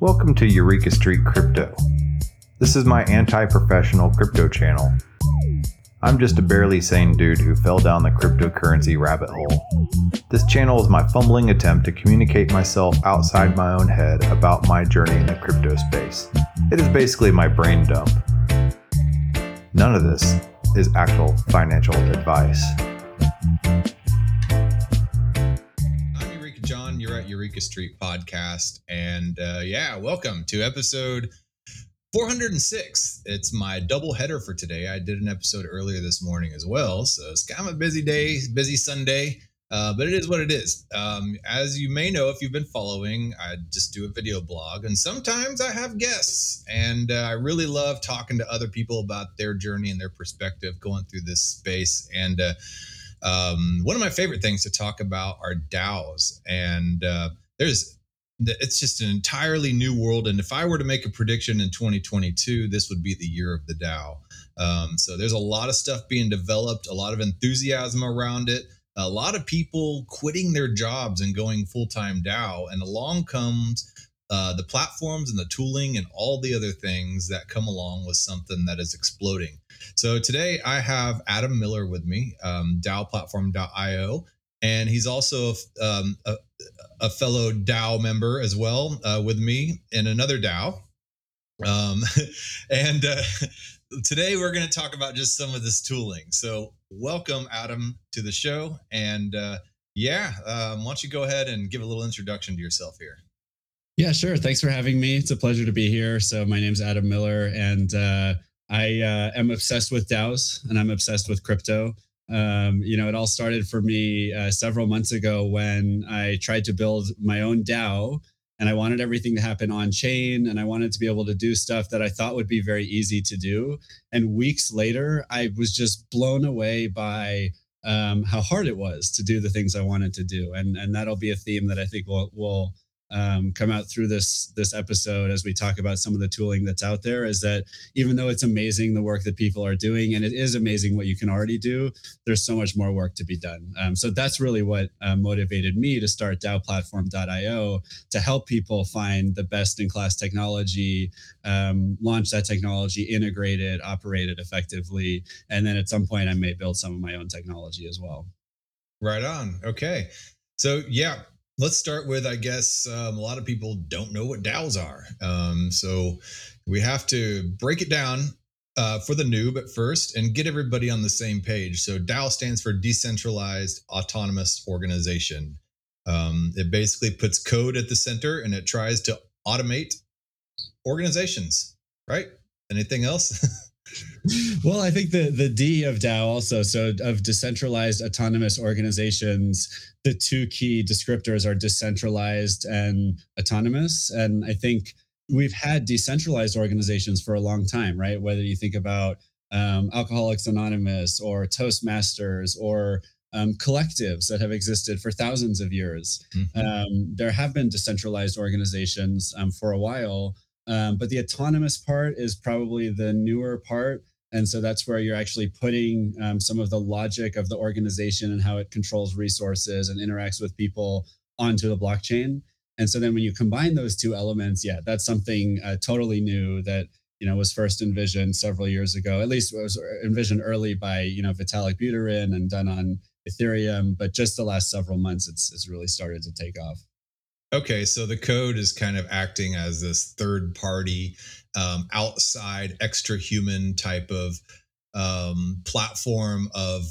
Welcome to Eureka Street Crypto. This is my anti professional crypto channel. I'm just a barely sane dude who fell down the cryptocurrency rabbit hole. This channel is my fumbling attempt to communicate myself outside my own head about my journey in the crypto space. It is basically my brain dump. None of this is actual financial advice. Eureka Street Podcast. And uh, yeah, welcome to episode 406. It's my double header for today. I did an episode earlier this morning as well. So it's kind of a busy day, busy Sunday. Uh, but it is what it is. Um, as you may know, if you've been following, I just do a video blog, and sometimes I have guests. And uh, I really love talking to other people about their journey and their perspective going through this space. And uh, um, one of my favorite things to talk about are DAOs. And uh, there's it's just an entirely new world. And if I were to make a prediction in 2022, this would be the year of the DAO. Um, so there's a lot of stuff being developed, a lot of enthusiasm around it a lot of people quitting their jobs and going full time DAO, and along comes uh, the platforms and the tooling and all the other things that come along with something that is exploding. So today I have Adam Miller with me, um, DAOplatform.io, and he's also um, a, a, fellow DAO member as well uh, with me in another DAO. Um, and uh, today we're going to talk about just some of this tooling. So welcome, Adam, to the show. And uh, yeah, um, why don't you go ahead and give a little introduction to yourself here? Yeah, sure. Thanks for having me. It's a pleasure to be here. So my name's Adam Miller, and uh, I uh, am obsessed with DAOs, and I'm obsessed with crypto. Um, you know, it all started for me uh, several months ago when I tried to build my own DAO and I wanted everything to happen on chain and I wanted to be able to do stuff that I thought would be very easy to do. And weeks later, I was just blown away by um, how hard it was to do the things I wanted to do. And and that'll be a theme that I think will will um, come out through this this episode as we talk about some of the tooling that's out there is that even though it's amazing the work that people are doing and it is amazing what you can already do there's so much more work to be done. Um, so that's really what uh, motivated me to start daoplatform.io to help people find the best in class technology um, launch that technology integrate it operate it effectively and then at some point i may build some of my own technology as well. Right on. Okay. So yeah let's start with I guess um, a lot of people don't know what DAOs are. Um, so we have to break it down uh, for the noob at first and get everybody on the same page. So DAO stands for Decentralized Autonomous Organization. Um, it basically puts code at the center and it tries to automate organizations, right? Anything else? well, I think the the D of DAO also so of decentralized autonomous organizations. The two key descriptors are decentralized and autonomous, and I think we've had decentralized organizations for a long time, right? Whether you think about um, Alcoholics Anonymous or Toastmasters or um, collectives that have existed for thousands of years. Mm-hmm. Um, there have been decentralized organizations um, for a while, um, but the autonomous part is probably the newer part. And so that's where you're actually putting um, some of the logic of the organization and how it controls resources and interacts with people onto the blockchain. And so then when you combine those two elements, yeah, that's something uh, totally new that you know was first envisioned several years ago. At least was envisioned early by you know Vitalik Buterin and done on Ethereum, but just the last several months, it's it's really started to take off. Okay, so the code is kind of acting as this third party, um, outside, extra human type of um, platform of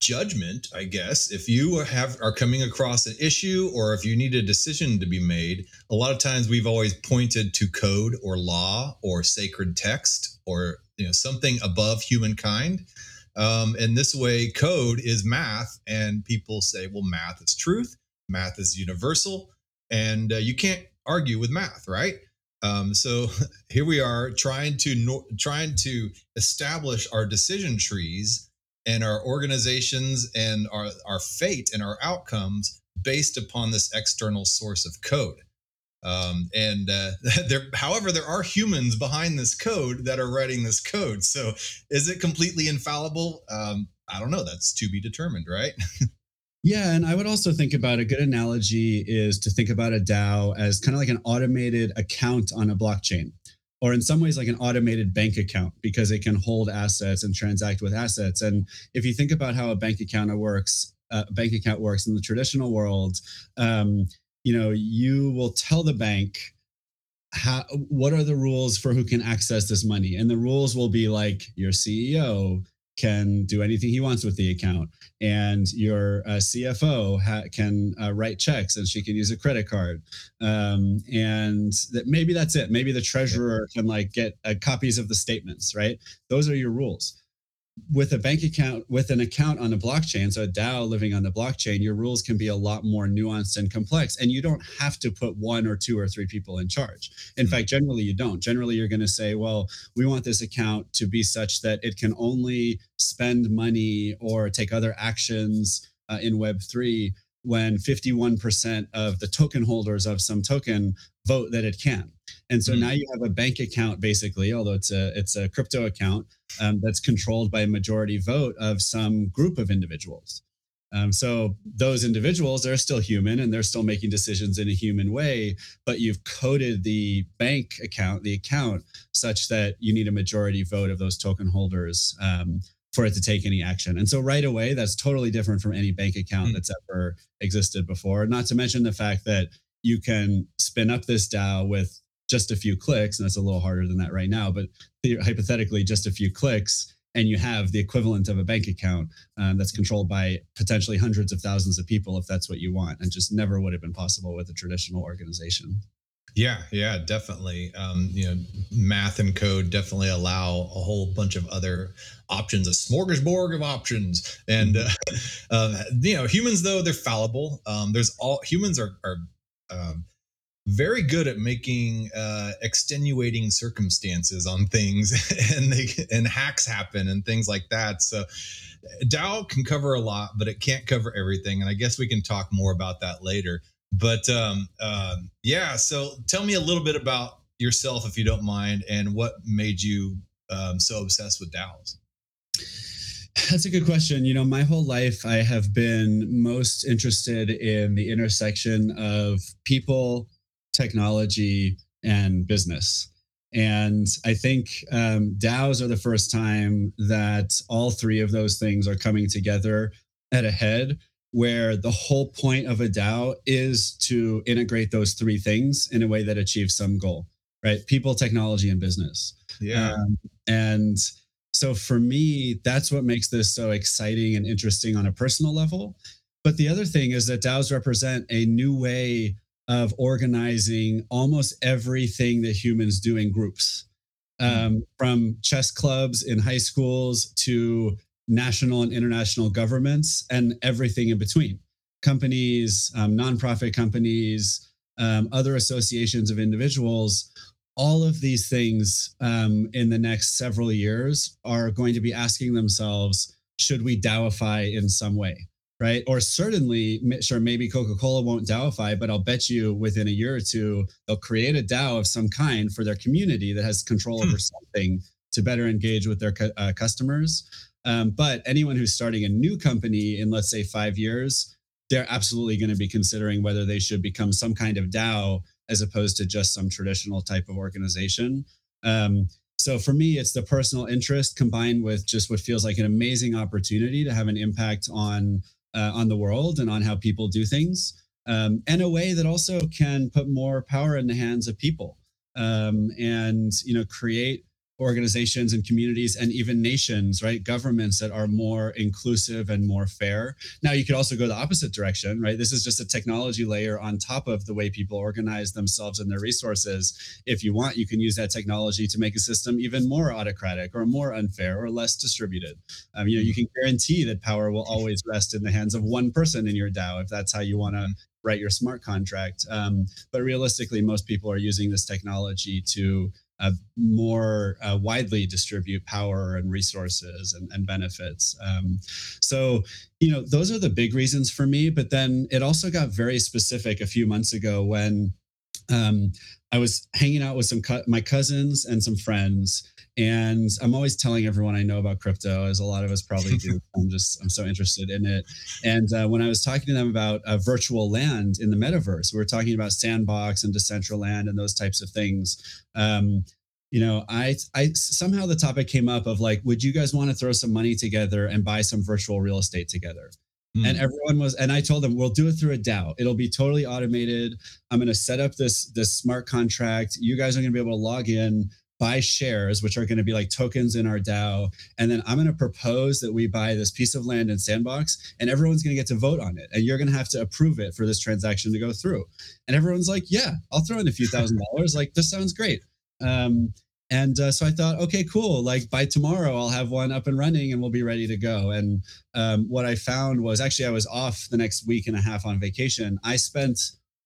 judgment, I guess. If you have are coming across an issue or if you need a decision to be made, a lot of times we've always pointed to code or law or sacred text or you know something above humankind. Um, and this way, code is math, and people say, "Well, math is truth. Math is universal." And uh, you can't argue with math, right? Um, so here we are trying to trying to establish our decision trees and our organizations and our our fate and our outcomes based upon this external source of code. Um, and uh, there, however, there are humans behind this code that are writing this code. So, is it completely infallible? Um, I don't know. That's to be determined, right? Yeah, and I would also think about a good analogy is to think about a DAO as kind of like an automated account on a blockchain, or in some ways like an automated bank account because it can hold assets and transact with assets. And if you think about how a bank account works, uh, bank account works in the traditional world, um, you know, you will tell the bank how what are the rules for who can access this money, and the rules will be like your CEO can do anything he wants with the account. And your uh, cfo ha- can uh, write checks and she can use a credit card. Um, and that maybe that's it. Maybe the treasurer can like get uh, copies of the statements right? Those are your rules with a bank account with an account on a blockchain so a dao living on the blockchain your rules can be a lot more nuanced and complex and you don't have to put one or two or three people in charge in mm-hmm. fact generally you don't generally you're going to say well we want this account to be such that it can only spend money or take other actions uh, in web3 when 51% of the token holders of some token vote that it can and so mm-hmm. now you have a bank account basically although it's a it's a crypto account um, that's controlled by a majority vote of some group of individuals. Um, so those individuals are still human and they're still making decisions in a human way, but you've coded the bank account, the account, such that you need a majority vote of those token holders um, for it to take any action. And so right away, that's totally different from any bank account mm. that's ever existed before. Not to mention the fact that you can spin up this DAO with just a few clicks, and that's a little harder than that right now, but hypothetically, just a few clicks, and you have the equivalent of a bank account um, that's controlled by potentially hundreds of thousands of people if that's what you want, and just never would have been possible with a traditional organization. Yeah, yeah, definitely. Um, you know, math and code definitely allow a whole bunch of other options, a smorgasbord of options. And mm-hmm. uh, uh, you know, humans though they're fallible. Um, there's all humans are are um, very good at making uh, extenuating circumstances on things and they and hacks happen and things like that so DAO can cover a lot but it can't cover everything and i guess we can talk more about that later but um, uh, yeah so tell me a little bit about yourself if you don't mind and what made you um, so obsessed with DAOs that's a good question. You know, my whole life I have been most interested in the intersection of people, technology, and business. And I think um, DAOs are the first time that all three of those things are coming together at a head, where the whole point of a DAO is to integrate those three things in a way that achieves some goal, right? People, technology, and business. Yeah. Um, and so for me, that's what makes this so exciting and interesting on a personal level. But the other thing is that DAOs represent a new way of organizing almost everything that humans do in groups, hmm. um, from chess clubs in high schools to national and international governments and everything in between. Companies, um, nonprofit companies, um, other associations of individuals, all of these things um, in the next several years are going to be asking themselves should we DAOify in some way? right? Or certainly, sure, maybe Coca Cola won't DAOify, but I'll bet you within a year or two, they'll create a DAO of some kind for their community that has control hmm. over something to better engage with their uh, customers. Um, but anyone who's starting a new company in, let's say, five years, they're absolutely going to be considering whether they should become some kind of DAO as opposed to just some traditional type of organization. Um, so for me, it's the personal interest combined with just what feels like an amazing opportunity to have an impact on uh, on the world and on how people do things, um, and a way that also can put more power in the hands of people um, and you know create organizations and communities and even nations, right? Governments that are more inclusive and more fair. Now, you could also go the opposite direction, right? This is just a technology layer on top of the way people organize themselves and their resources. If you want, you can use that technology to make a system even more autocratic or more unfair or less distributed. Um, you know, you can guarantee that power will always rest in the hands of one person in your DAO if that's how you want to mm-hmm. write your smart contract. Um, but realistically, most people are using this technology to more uh, widely distribute power and resources and, and benefits. Um, so, you know, those are the big reasons for me. But then it also got very specific a few months ago when um, I was hanging out with some co- my cousins and some friends, and I'm always telling everyone I know about crypto, as a lot of us probably do. I'm just I'm so interested in it. And uh, when I was talking to them about a virtual land in the metaverse, we were talking about Sandbox and Decentraland and those types of things. Um, you know, I I somehow the topic came up of like, would you guys want to throw some money together and buy some virtual real estate together? Mm. And everyone was, and I told them, we'll do it through a DAO. It'll be totally automated. I'm going to set up this this smart contract. You guys are going to be able to log in, buy shares, which are going to be like tokens in our DAO, and then I'm going to propose that we buy this piece of land in Sandbox, and everyone's going to get to vote on it, and you're going to have to approve it for this transaction to go through. And everyone's like, yeah, I'll throw in a few thousand dollars. Like this sounds great. Um, and uh, so I thought, okay, cool. Like by tomorrow, I'll have one up and running, and we'll be ready to go. And um, what I found was actually I was off the next week and a half on vacation. I spent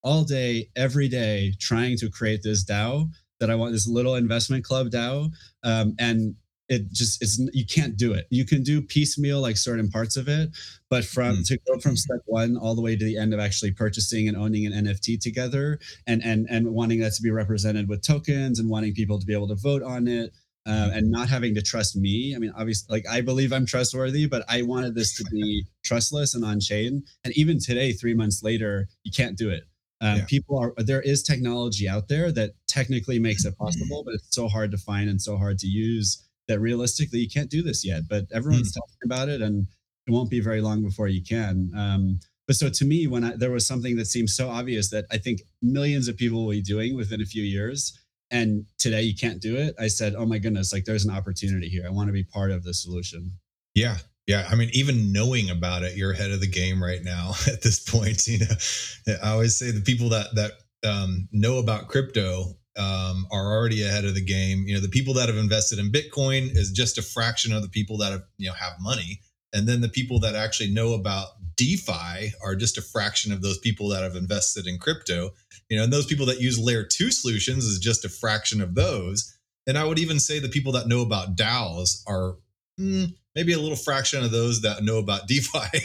all day, every day, trying to create this DAO that I want, this little investment club DAO. Um, and it just it's you can't do it you can do piecemeal like certain parts of it but from mm. to go from step one all the way to the end of actually purchasing and owning an nft together and and and wanting that to be represented with tokens and wanting people to be able to vote on it uh, and not having to trust me. I mean, obviously, like I believe I'm trustworthy, but I wanted this to be trustless and on chain. And even today, three months later, you can't do it. Um, yeah. People are there is technology out there that technically makes it possible, but it's so hard to find and so hard to use that realistically you can't do this yet, but everyone's mm. talking about it, and it won't be very long before you can. Um, but so to me, when I, there was something that seemed so obvious that I think millions of people will be doing within a few years, and today you can't do it, I said, "Oh my goodness! Like there's an opportunity here. I want to be part of the solution." Yeah, yeah, I mean, even knowing about it, you're ahead of the game right now. At this point, you know, I always say the people that that um, know about crypto um, are already ahead of the game. You know, the people that have invested in Bitcoin is just a fraction of the people that have you know have money, and then the people that actually know about DeFi are just a fraction of those people that have invested in crypto. You know, and those people that use layer two solutions is just a fraction of those. And I would even say the people that know about DAOs are mm, maybe a little fraction of those that know about DeFi.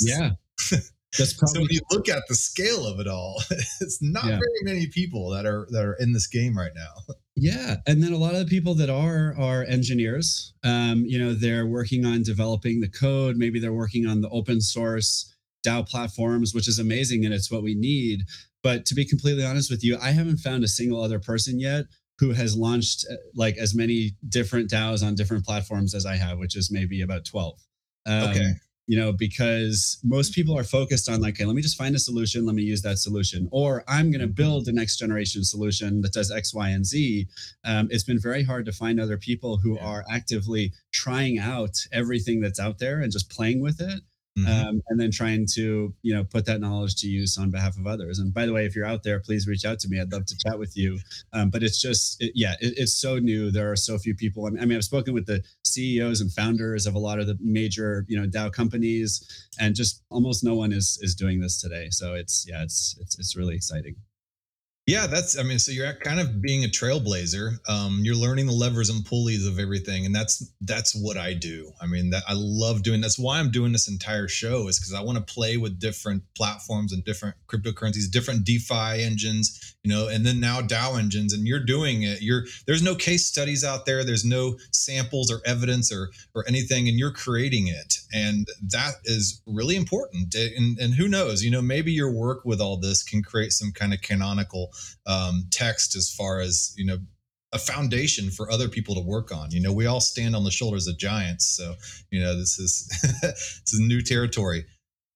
yeah. That's probably so when you look at the scale of it all, it's not yeah. very many people that are that are in this game right now. Yeah, and then a lot of the people that are are engineers. Um, you know, they're working on developing the code. Maybe they're working on the open source DAO platforms, which is amazing, and it's what we need. But to be completely honest with you, I haven't found a single other person yet who has launched uh, like as many different DAOs on different platforms as I have, which is maybe about twelve. Um, okay you know, because most people are focused on like, okay, let me just find a solution, let me use that solution, or I'm going to build the next generation solution that does X, Y, and Z. Um, it's been very hard to find other people who yeah. are actively trying out everything that's out there and just playing with it mm-hmm. um, and then trying to you know put that knowledge to use on behalf of others. And by the way, if you're out there, please reach out to me. I'd love to chat with you. Um, but it's just it, yeah, it, it's so new. There are so few people. I mean, I've spoken with the CEOs and founders of a lot of the major you know DAO companies, and just almost no one is is doing this today. So it's yeah, it's it's it's really exciting. Yeah, that's. I mean, so you're kind of being a trailblazer. Um, you're learning the levers and pulleys of everything, and that's that's what I do. I mean, that I love doing. That's why I'm doing this entire show is because I want to play with different platforms and different cryptocurrencies, different DeFi engines, you know, and then now DAO engines. And you're doing it. You're there's no case studies out there. There's no samples or evidence or or anything, and you're creating it, and that is really important. And and who knows, you know, maybe your work with all this can create some kind of canonical um, text as far as you know a foundation for other people to work on. You know, we all stand on the shoulders of giants, so you know this is this is new territory.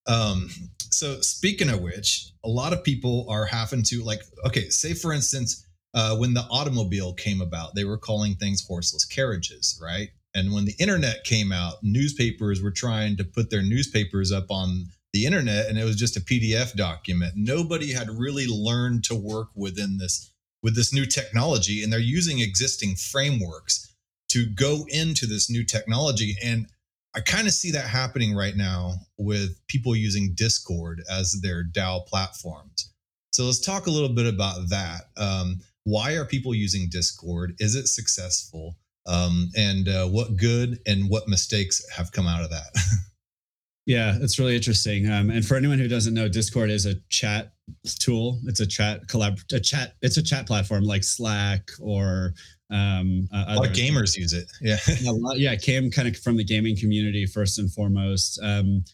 Um, so speaking of which, a lot of people are having to like, okay, say for instance, uh, when the automobile came about, they were calling things horseless carriages, right? And when the internet came out, newspapers were trying to put their newspapers up on the internet and it was just a PDF document. Nobody had really learned to work within this with this new technology and they're using existing frameworks to go into this new technology and I kind of see that happening right now with people using Discord as their DAO platforms. So let's talk a little bit about that. Um, why are people using Discord? Is it successful? Um, and uh, what good and what mistakes have come out of that? Yeah, it's really interesting. Um, and for anyone who doesn't know, Discord is a chat tool. It's a chat collab, a chat. It's a chat platform like Slack or um, uh, a lot of gamers use it. Yeah, lot, yeah, came kind of from the gaming community first and foremost. Um,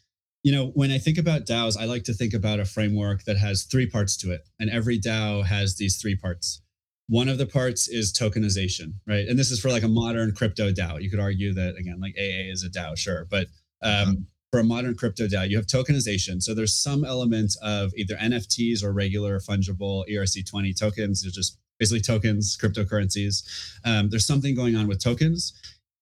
you know, when I think about DAOs, I like to think about a framework that has three parts to it, and every DAO has these three parts. One of the parts is tokenization, right? And this is for like a modern crypto DAO. You could argue that again, like AA is a DAO, sure, but um, uh-huh. For a modern crypto DAO, you have tokenization. So there's some element of either NFTs or regular fungible ERC20 tokens. They're just basically tokens, cryptocurrencies. Um, there's something going on with tokens.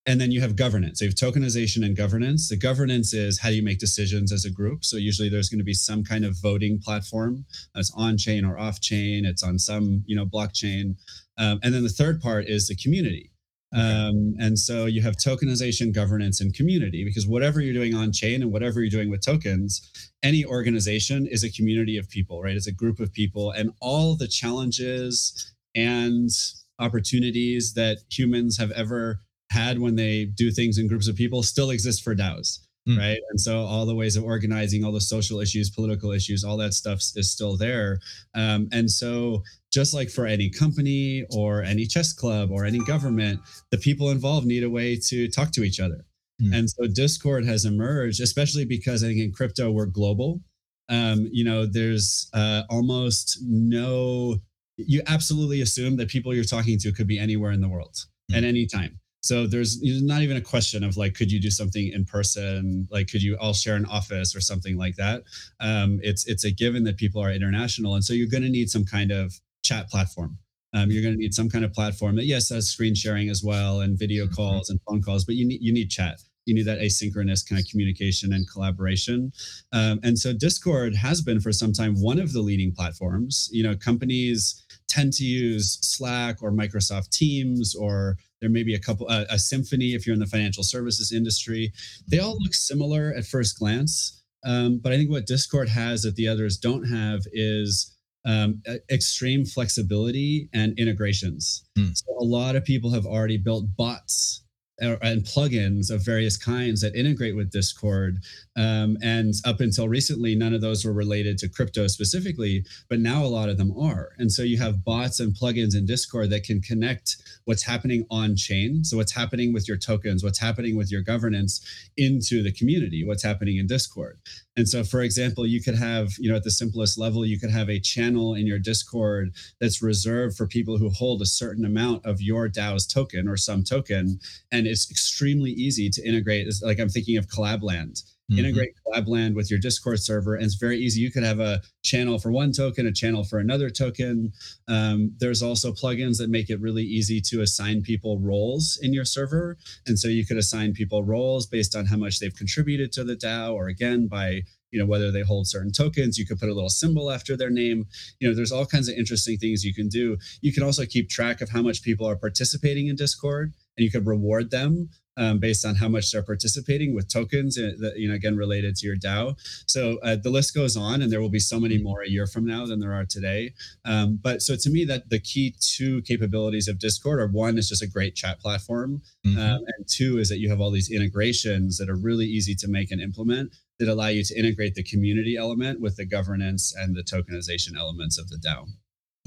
And then you have governance. So you have tokenization and governance. The governance is how do you make decisions as a group? So usually there's going to be some kind of voting platform that's on chain or off chain. It's on some you know blockchain. Um, and then the third part is the community. Um, and so you have tokenization, governance, and community because whatever you're doing on chain and whatever you're doing with tokens, any organization is a community of people, right? It's a group of people, and all the challenges and opportunities that humans have ever had when they do things in groups of people still exist for DAOs. Mm. Right. And so all the ways of organizing, all the social issues, political issues, all that stuff is still there. Um, and so, just like for any company or any chess club or any government, the people involved need a way to talk to each other. Mm. And so, Discord has emerged, especially because I think in crypto, we're global. Um, you know, there's uh, almost no, you absolutely assume that people you're talking to could be anywhere in the world mm. at any time. So there's not even a question of like, could you do something in person? Like, could you all share an office or something like that? Um, it's it's a given that people are international, and so you're going to need some kind of chat platform. Um, you're going to need some kind of platform that yes has screen sharing as well and video mm-hmm. calls and phone calls, but you need you need chat. You need that asynchronous kind of communication and collaboration. Um, and so Discord has been for some time one of the leading platforms. You know, companies tend to use Slack or Microsoft Teams or there may be a couple, uh, a Symphony if you're in the financial services industry. They all look similar at first glance. Um, but I think what Discord has that the others don't have is um, extreme flexibility and integrations. Mm. So a lot of people have already built bots and plugins of various kinds that integrate with Discord. Um, and up until recently, none of those were related to crypto specifically, but now a lot of them are. And so you have bots and plugins in Discord that can connect what's happening on chain. So, what's happening with your tokens, what's happening with your governance into the community, what's happening in Discord. And so, for example, you could have, you know, at the simplest level, you could have a channel in your Discord that's reserved for people who hold a certain amount of your DAO's token or some token. And it's extremely easy to integrate. It's Like I'm thinking of Collabland mm-hmm. integrate Collabland with your Discord server, and it's very easy. You could have a channel for one token, a channel for another token. Um, there's also plugins that make it really easy to assign people roles in your server, and so you could assign people roles based on how much they've contributed to the DAO, or again by you know whether they hold certain tokens you could put a little symbol after their name you know there's all kinds of interesting things you can do you can also keep track of how much people are participating in discord and you could reward them um, based on how much they're participating with tokens uh, that you know again related to your DAO. So uh, the list goes on, and there will be so many mm-hmm. more a year from now than there are today. Um, but so to me, that the key two capabilities of Discord are one is just a great chat platform, mm-hmm. um, and two is that you have all these integrations that are really easy to make and implement that allow you to integrate the community element with the governance and the tokenization elements of the DAO.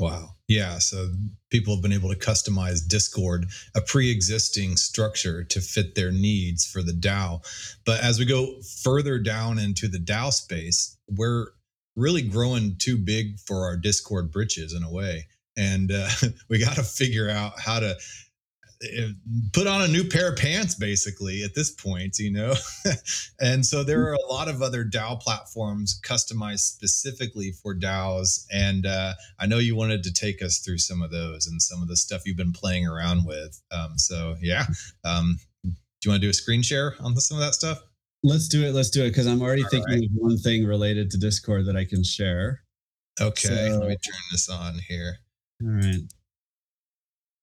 Wow. Yeah. So people have been able to customize Discord, a pre existing structure to fit their needs for the DAO. But as we go further down into the DAO space, we're really growing too big for our Discord britches in a way. And uh, we got to figure out how to put on a new pair of pants basically at this point you know? And so there are a lot of other dao platforms customized specifically for daos and uh, i know you wanted to take us through some of those and some of the stuff you've been playing around with um, so yeah um, do you want to do a screen share on some of that stuff? Let's do it let's do it because i'm already All thinking right. of one thing related to discord that i can share. Okay so, let me turn this on here. All right.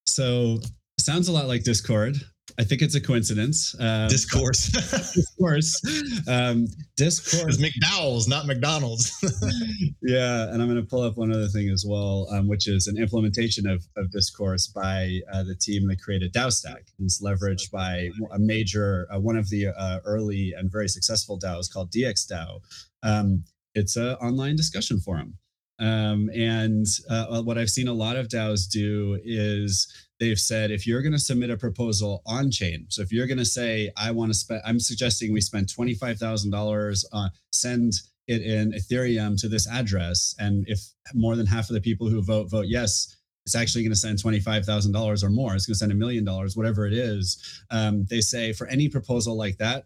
So sounds a lot like Discord, I think it's a coincidence. Um, discourse. discourse. Um, discourse. It's McDowell's, not McDonald's. yeah. And I'm going to pull up one other thing as well, um, which is an implementation of, of discourse by uh, the team that created DAOstack. It's leveraged by a major, uh, one of the uh, early and very successful DAOs called DxDAO. Um, it's an online discussion forum. Um, and uh, what I've seen a lot of DAOs do is they've said if you're going to submit a proposal on chain, so if you're going to say, I want to spend, I'm suggesting we spend $25,000, uh, send it in Ethereum to this address. And if more than half of the people who vote, vote yes, it's actually going to send $25,000 or more. It's going to send a million dollars, whatever it is. Um, they say for any proposal like that,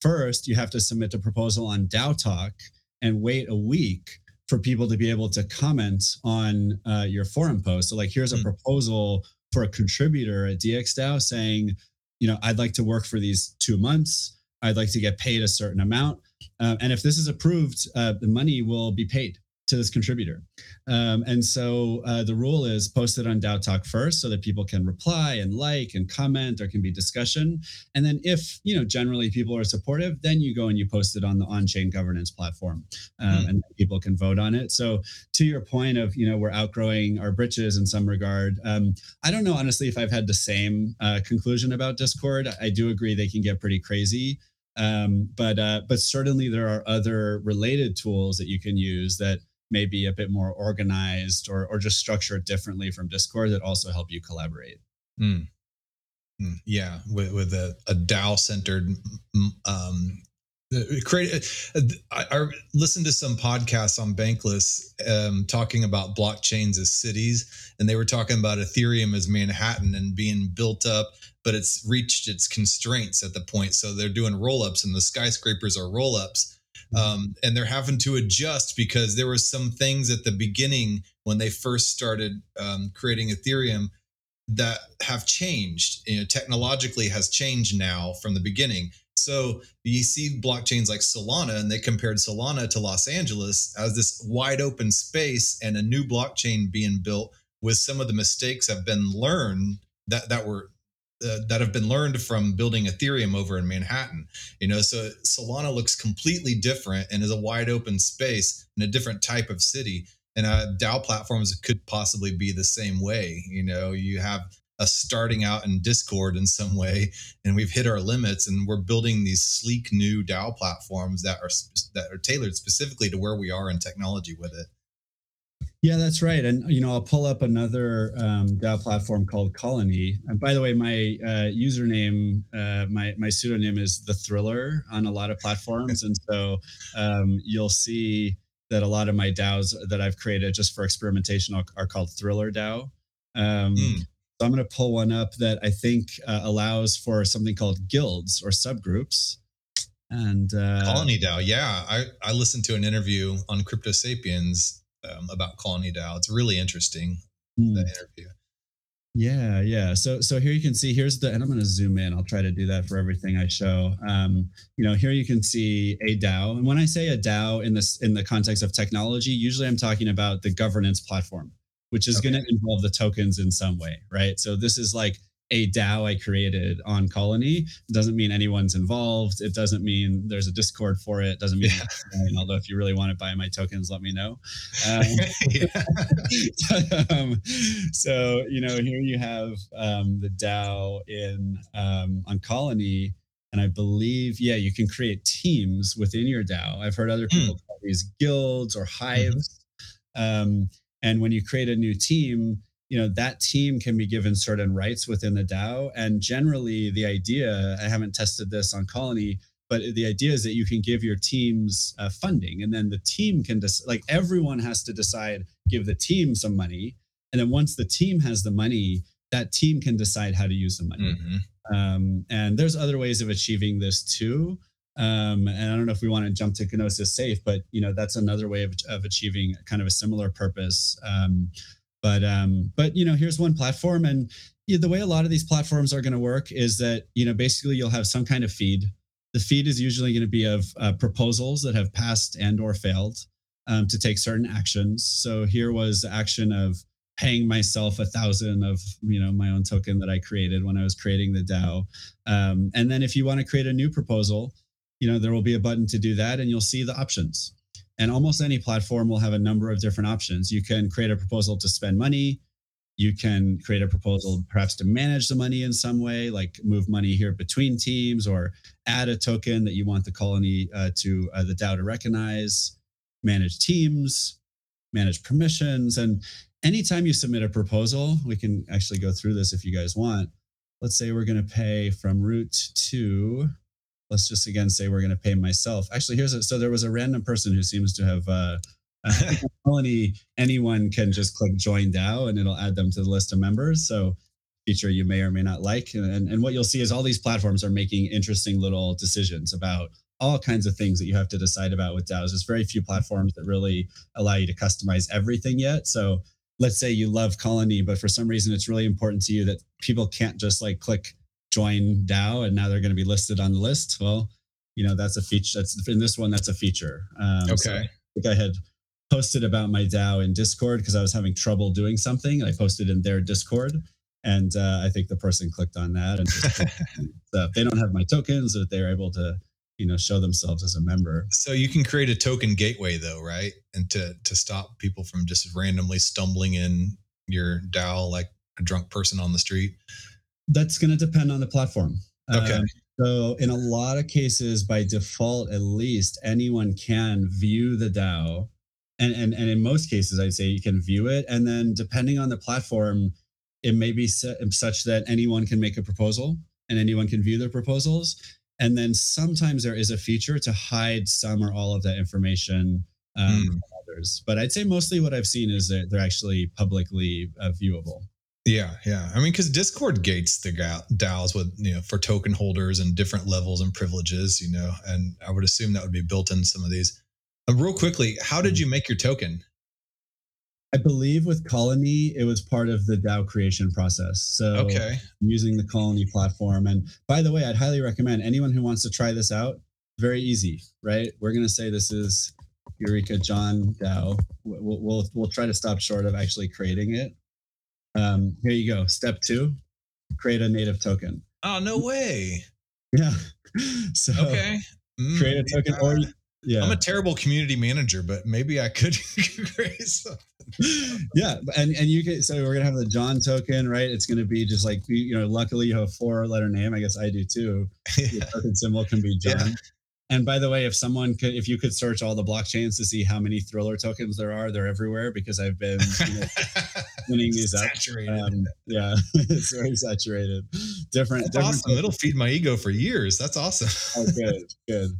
first you have to submit a proposal on DAO Talk and wait a week for people to be able to comment on uh, your forum post. So, like, here's a mm. proposal for a contributor at DxDAO saying, you know, I'd like to work for these two months. I'd like to get paid a certain amount. Uh, and if this is approved, uh, the money will be paid to this contributor. Um, and so uh, the rule is post it on DAO Talk first so that people can reply and like and comment. There can be discussion. And then if, you know, generally people are supportive, then you go and you post it on the on-chain governance platform um, mm. and people can vote on it. So to your point of, you know, we're outgrowing our britches in some regard. Um, I don't know, honestly, if I've had the same uh, conclusion about Discord. I do agree they can get pretty crazy. Um, but uh, but certainly there are other related tools that you can use that maybe a bit more organized or or just structured differently from Discord that also help you collaborate. Mm. Mm. Yeah, with, with a, a DAO centered um, create uh, I, I listened to some podcasts on bankless um, talking about blockchains as cities and they were talking about ethereum as manhattan and being built up but it's reached its constraints at the point so they're doing roll-ups and the skyscrapers are roll-ups um, and they're having to adjust because there were some things at the beginning when they first started um, creating Ethereum that have changed. You know, technologically has changed now from the beginning. So you see blockchains like Solana, and they compared Solana to Los Angeles as this wide open space and a new blockchain being built with some of the mistakes have been learned that that were uh, that have been learned from building Ethereum over in Manhattan. You know, so Solana looks completely different and is a wide open space in a different type of city. And uh, DAO platforms could possibly be the same way. You know, you have us starting out in Discord in some way, and we've hit our limits, and we're building these sleek new DAO platforms that are that are tailored specifically to where we are in technology with it. Yeah, that's right. And you know, I'll pull up another um, DAO platform called Colony. And by the way, my uh, username, uh, my my pseudonym is the Thriller on a lot of platforms, and so um, you'll see that a lot of my DAOs that I've created just for experimentation are, are called Thriller DAO. Um, mm. So I'm going to pull one up that I think uh, allows for something called guilds or subgroups. And uh, Colony DAO, yeah, I I listened to an interview on Crypto Sapiens um, about Colony DAO. It's really interesting mm. that interview. Yeah, yeah. So so here you can see here's the and I'm going to zoom in. I'll try to do that for everything I show. Um, you know, here you can see a DAO. And when I say a DAO in this in the context of technology, usually I'm talking about the governance platform, which is okay. going to involve the tokens in some way, right? So this is like a DAO I created on Colony. It doesn't mean anyone's involved. It doesn't mean there's a Discord for it. it doesn't mean, yeah. although if you really want to buy my tokens, let me know. Um, um, so, you know, here you have um, the DAO in um, on Colony. And I believe, yeah, you can create teams within your DAO. I've heard other people mm. call these guilds or mm-hmm. hives. Mm-hmm. and when you create a new team, you know that team can be given certain rights within the DAO. And generally, the idea I haven't tested this on Colony, but the idea is that you can give your teams uh, funding, and then the team can just like everyone has to decide give the team some money, and then once the team has the money, that team can decide how to use the money. Mm-hmm. Um, and there's other ways of achieving this too. Um, and I don't know if we want to jump to Gnosis Safe, but you know that's another way of, of achieving kind of a similar purpose. Um, but um, but you know, here's one platform, and the way a lot of these platforms are going to work is that you know basically you'll have some kind of feed. The feed is usually going to be of uh, proposals that have passed and or failed um, to take certain actions. So here was action of paying myself a thousand of you know my own token that I created when I was creating the DAO. Um, and then if you want to create a new proposal, you know there will be a button to do that, and you'll see the options. And almost any platform will have a number of different options. You can create a proposal to spend money. You can create a proposal perhaps to manage the money in some way, like move money here between teams or add a token that you want the colony uh, to uh, the DAO to recognize, manage teams, manage permissions. And anytime you submit a proposal, we can actually go through this if you guys want. Let's say we're going to pay from root to, let's just again say we're going to pay myself. Actually, here's a, so there was a random person who seems to have, uh, colony, anyone can just click join DAO and it'll add them to the list of members. So feature you may or may not like. And, and what you'll see is all these platforms are making interesting little decisions about all kinds of things that you have to decide about with DAOs. There's very few platforms that really allow you to customize everything yet. So let's say you love Colony, but for some reason it's really important to you that people can't just like click join DAO and now they're going to be listed on the list. Well, you know, that's a feature. That's in this one, that's a feature. Um, okay. So I think I had posted about my DAO in Discord because I was having trouble doing something. I posted in their Discord. And uh, I think the person clicked on that, and so they don't have my tokens, that they're able to you know show themselves as a member so you can create a token gateway though right and to to stop people from just randomly stumbling in your dao like a drunk person on the street that's going to depend on the platform okay um, so in a lot of cases by default at least anyone can view the dao and, and and in most cases i'd say you can view it and then depending on the platform it may be such that anyone can make a proposal and anyone can view their proposals and then sometimes there is a feature to hide some or all of that information um, mm. from others. But I'd say mostly what I've seen is that they're actually publicly uh, viewable. Yeah, yeah. I mean, because Discord gates the DAOs with you know for token holders and different levels and privileges, you know, and I would assume that would be built in some of these. Uh, real quickly, how did you make your token? I believe with Colony, it was part of the DAO creation process. So okay. using the Colony platform. And by the way, I'd highly recommend anyone who wants to try this out, very easy, right? We're going to say this is Eureka John DAO. We'll, we'll, we'll try to stop short of actually creating it. Um, here you go. Step two, create a native token. Oh, no way. Yeah. So okay. Mm, create a token or yeah. I'm a terrible community manager, but maybe I could create something. yeah, and and you can so we're gonna have the John token, right? It's gonna be just like you know. Luckily, you have a four letter name. I guess I do too. Yeah. The token symbol can be John. Yeah. And by the way, if someone could, if you could search all the blockchains to see how many Thriller tokens there are, they're everywhere because I've been you know, winning these up. Um, yeah, it's very saturated. Different. That's different awesome. It'll feed my ego for years. That's awesome. oh, good, good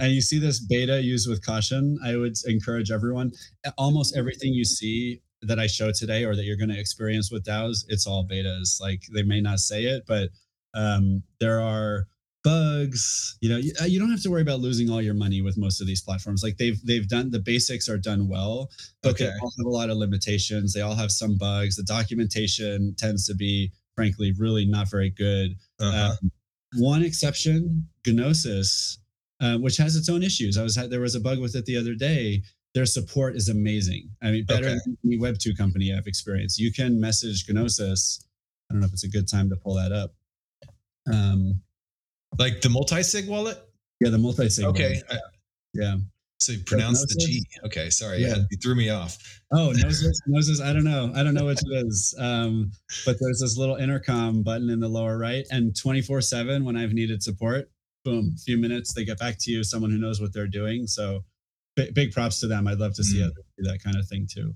and you see this beta used with caution, I would encourage everyone. Almost everything you see that I show today or that you're going to experience with DAOs, it's all betas. Like they may not say it, but um, there are bugs. You know, you, you, don't have to worry about losing all your money with most of these platforms. Like they've they've done the basics are done well, but okay. they all have a lot of limitations. They all have some bugs. The documentation tends to be, frankly, really not very good. Uh-huh. Um, one exception, Gnosis uh, which has its own issues. I was there was a bug with it the other day. Their support is amazing. I mean, better okay. than any Web two company I've experienced. You can message Gnosis. I don't know if it's a good time to pull that up. Um, like the multi sig wallet. Yeah, the multi sig. Okay. I, yeah. So you pronounce the G. Okay, sorry. Yeah. you threw me off. Oh, Gnosis, Gnosis. I don't know. I don't know which it is. Um, but there's this little intercom button in the lower right, and 24 seven when I've needed support, boom, a few minutes, they get back to you, someone who knows what they're doing. So big, big props to them. I'd love to see mm. others do that kind of thing too.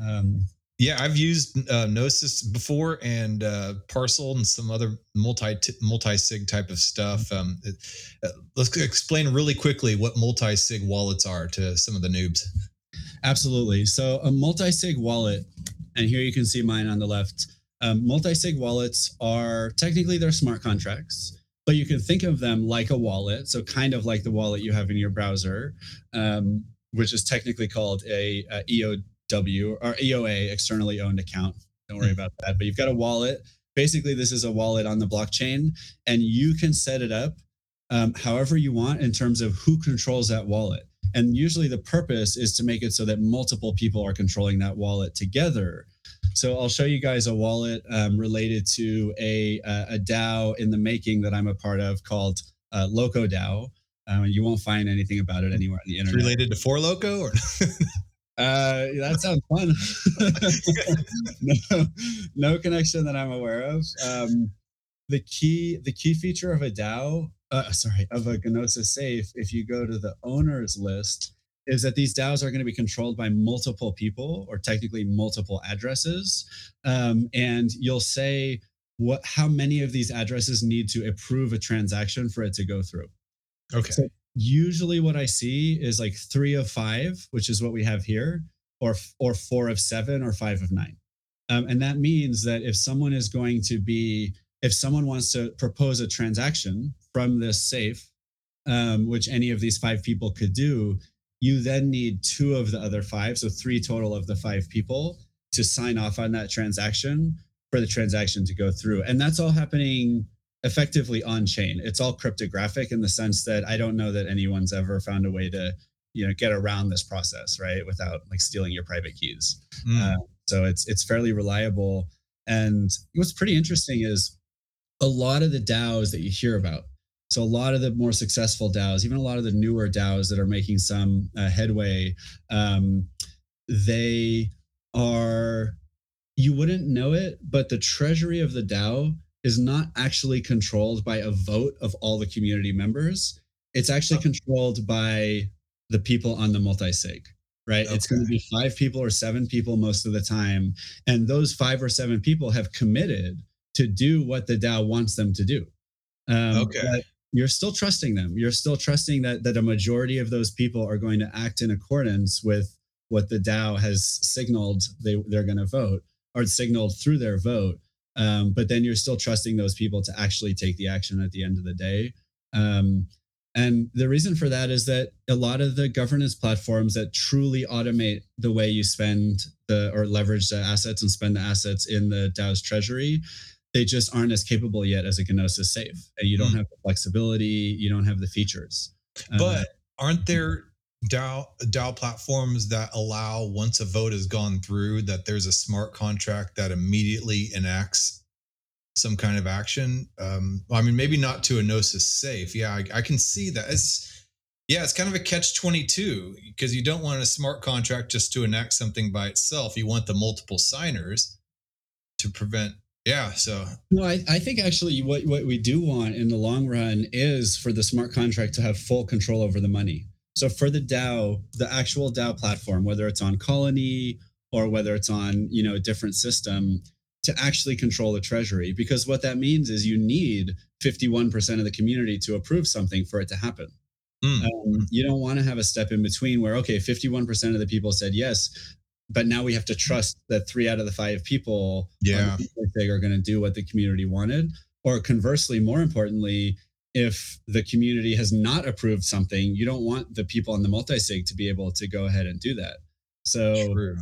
Um, yeah, I've used uh, Gnosis before and uh, Parcel and some other multi multi sig type of stuff. Um, it, uh, let's explain really quickly what multi sig wallets are to some of the noobs. Absolutely. So a multi sig wallet, and here you can see mine on the left. Um, multi sig wallets are technically they're smart contracts but you can think of them like a wallet. So kind of like the wallet you have in your browser, um, which is technically called a, a, EOW or EOA, externally owned account. Don't worry mm-hmm. about that. But you've got a wallet. Basically, this is a wallet on the blockchain, and you can set it up um, however you want in terms of who controls that wallet. And usually, the purpose is to make it so that multiple people are controlling that wallet together. So I'll show you guys a wallet um, related to a a DAO in the making that I'm a part of called uh, Loco DAO. Um, you won't find anything about it anywhere on the internet. It's related to Four Loko, or uh, that sounds fun. no, no connection that I'm aware of. Um, the key the key feature of a DAO, uh, sorry, of a Gnosis safe, if you go to the owners list, is that these DAOs are going to be controlled by multiple people or technically multiple addresses. Um, and you'll say what how many of these addresses need to approve a transaction for it to go through. Okay. So usually what I see is like three of five, which is what we have here, or or four of seven or five of nine. Um, and that means that if someone is going to be, if someone wants to propose a transaction from this safe, um, which any of these five people could do, you then need two of the other five, so three total of the five people to sign off on that transaction for the transaction to go through. And that's all happening effectively on chain. It's all cryptographic in the sense that I don't know that anyone's ever found a way to, you know, get around this process, right, without like stealing your private keys. Mm. Uh, so it's it's fairly reliable. And what's pretty interesting is a lot of the DAOs that you hear about. So a lot of the more successful DAOs, even a lot of the newer DAOs that are making some uh, headway, um, they are you wouldn't know it, but the treasury of the DAO is not actually controlled by a vote of all the community members. It's actually oh. controlled by the people on the multi-sig, right? Okay. It's going to be five people or seven people most of the time. And those five or seven people have committed to do what the DAO wants them to do. Um, okay. you're still trusting them. You're still trusting that, that a majority of those people are going to act in accordance with what the DAO has signaled they, they're going to vote or signaled through their vote. Um, but then you're still trusting those people to actually take the action at the end of the day. Um, and the reason for that is that a lot of the governance platforms that truly automate the way you spend the or leverage the assets and spend the assets in the DAO's treasury, they just aren't as capable yet as a Gnosis safe. And you don't mm. have the flexibility, you don't have the features. But um, aren't there DAO DAO platforms that allow once a vote has gone through that there's a smart contract that immediately enacts some kind of action. Um, I mean, maybe not to a Gnosis safe. Yeah, I, I can see that. It's yeah, it's kind of a catch twenty two because you don't want a smart contract just to enact something by itself. You want the multiple signers to prevent yeah. So no, I, I think actually what, what we do want in the long run is for the smart contract to have full control over the money. So for the DAO, the actual DAO platform, whether it's on Colony or whether it's on you know a different system, to actually control the treasury, because what that means is you need 51% of the community to approve something for it to happen. Mm. Um, you don't want to have a step in between where okay, 51% of the people said yes, but now we have to trust that three out of the five people yeah. are going to do what the community wanted. Or conversely, more importantly, if the community has not approved something, you don't want the people on the multi-sig to be able to go ahead and do that. So, True.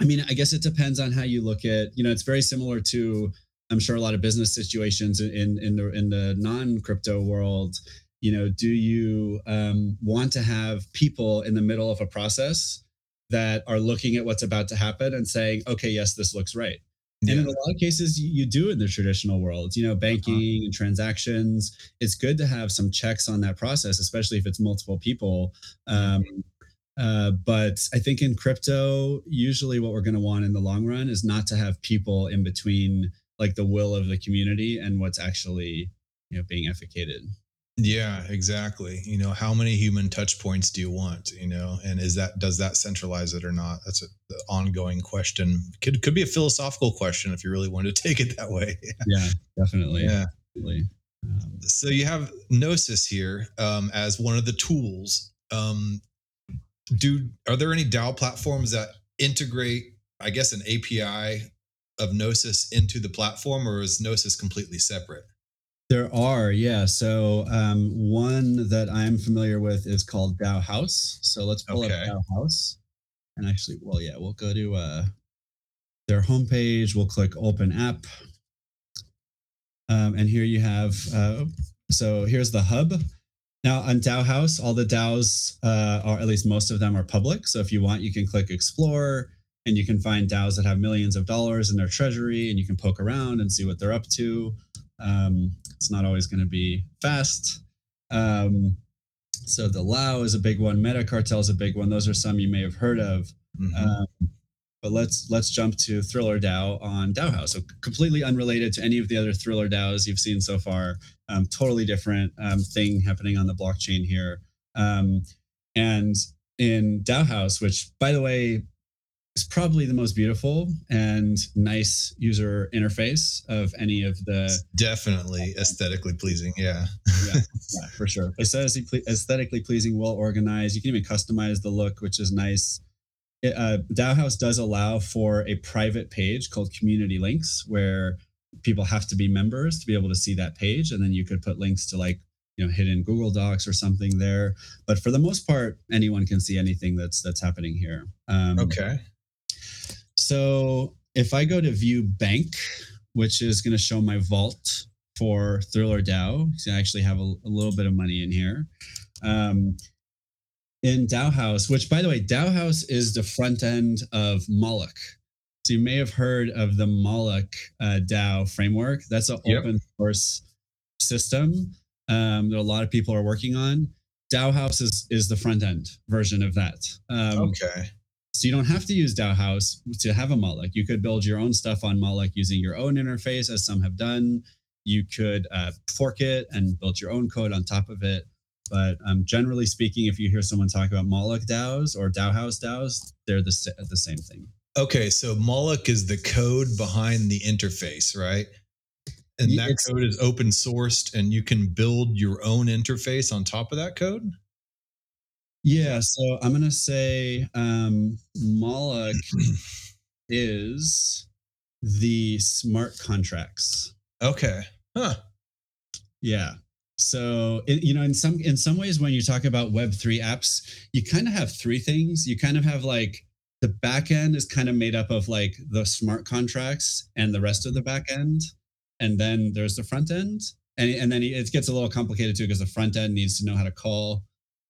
I mean, I guess it depends on how you look at. You know, it's very similar to I'm sure a lot of business situations in in the in the non-crypto world. You know, do you um, want to have people in the middle of a process that are looking at what's about to happen and saying, "Okay, yes, this looks right." Yeah. And in a lot of cases, you, do in the traditional world, you know, banking uh-huh. and transactions. It's good to have some checks on that process, especially if it's multiple people. Um, uh, but I think in crypto, usually what we're going to want in the long run is not to have people in between like the will of the community and what's actually you know being efficated. Yeah, exactly. You know, how many human touch points do you want? You know, and is that does that centralize it or not? That's an ongoing question. Could could be a philosophical question if you really want to take it that way. yeah, definitely. Yeah. Definitely. Um, so you have Gnosis here um, as one of the tools. Um, do are there any DAO platforms that integrate, I guess, an API of Gnosis into the platform, or is Gnosis completely separate? There are, yeah. So um, one that I'm familiar with is called DAOhaus. So let's pull okay. up DAO House. And actually, well, yeah, we'll go to uh, their homepage. We'll click Open App. Um, and here you have, uh, so here's the hub. Now on DAOhaus, all the DAOs uh, are, at least most of them are public. So if you want, you can click Explore. and you can find DAOs that have millions of dollars in their treasury, and you can poke around and see what they're up to. Um, it's not always going to be fast. Um, so the Lao is a big one. Meta Cartel is a big one. Those are some you may have heard of. Mhm. Um, but let's let's jump to Thriller DAO on DAOhaus. So completely unrelated to any of the other Thriller DAOs you've seen so far. Um, totally different um, thing happening on the blockchain here. Um, and in DAOhaus, which by the way is probably the most beautiful and nice user interface of any of the It's definitely aesthetically pleasing. Yeah. yeah, yeah, for sure. Aesthetically, aesthetically pleasing, well organized. You can even customize the look, which is nice. It, uh, DAOhaus does allow for a private page called Community Links, where people have to be members to be able to see that page, and then you could put links to like you know hidden Google Docs or something there. But for the most part, anyone can see anything that's that's happening here. Um, Okay. So if I go to view bank, which is going to show my vault for Thriller DAO, so I actually have a, a little bit of money in here. Um, in DAOhaus, which by the way, DAOhaus is the front end of Moloch. So you may have heard of the Moloch uh, DAO framework. That's an Yep. open source system um, that a lot of people are working on. DAOhaus is is the front end version of that. Um, Okay. So you don't have to use DAOhaus to have a Moloch. You could build your own stuff on Moloch using your own interface, as some have done. You could uh, fork it and build your own code on top of it. But um, generally speaking, if you hear someone talk about Moloch DAOs or DAOhaus DAOs, they're the, the same thing. Okay. So Moloch is the code behind the interface, right? And that it's- code is open sourced and you can build your own interface on top of that code? Yeah, so I'm gonna say um, Moloch is the smart contracts. Okay. Huh. Yeah. So you know, in some in some ways, when you talk about Web three apps, you kind of have three things. You kind of have like the back end is kind of made up of like the smart contracts and the rest of the back end, and then there's the front end, and and then it gets a little complicated too because the front end needs to know how to call,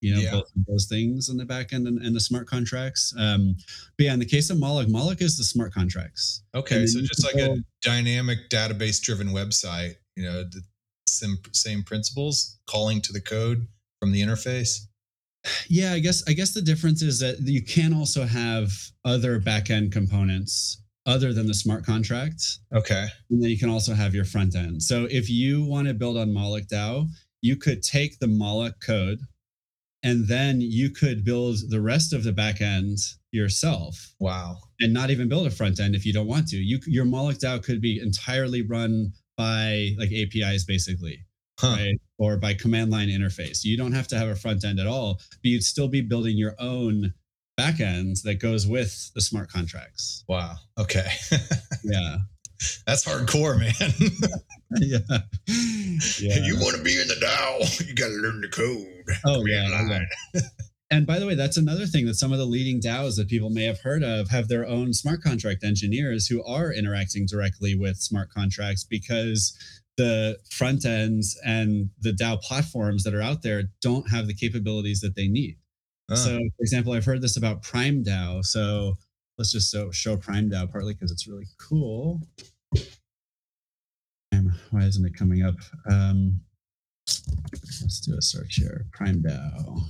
you know, Yeah. both of those things in the back end and, and the smart contracts. Um, but yeah, in the case of Moloch, Moloch is the smart contracts. Okay. So just like a dynamic database driven website, you know, the same, same principles, calling to the code from the interface. Yeah, I guess I guess the difference is that you can also have other backend components other than the smart contract, Okay. and then you can also have your front end. So if you want to build on Moloch DAO, you could take the Moloch code, and then you could build the rest of the backend yourself, Wow. and not even build a front end if you don't want to. You your Moloch DAO could be entirely run by like APIs, basically Huh. right? Or by command line interface. You don't have to have a front end at all, but you'd still be building your own backend that goes with the smart contracts. Wow. Okay. Yeah. That's hardcore, man. yeah. Yeah. you want to be in the DAO, you got to learn the code. Oh, yeah. And by the way, that's another thing that some of the leading DAOs that people may have heard of have their own smart contract engineers who are interacting directly with smart contracts because the front ends and the DAO platforms that are out there don't have the capabilities that they need. Oh, So, for example, I've heard this about Prime DAO. So let's just so, show Prime DAO partly because it's really cool. Um, Why isn't it coming up? Um, let's do a search here. Prime DAO.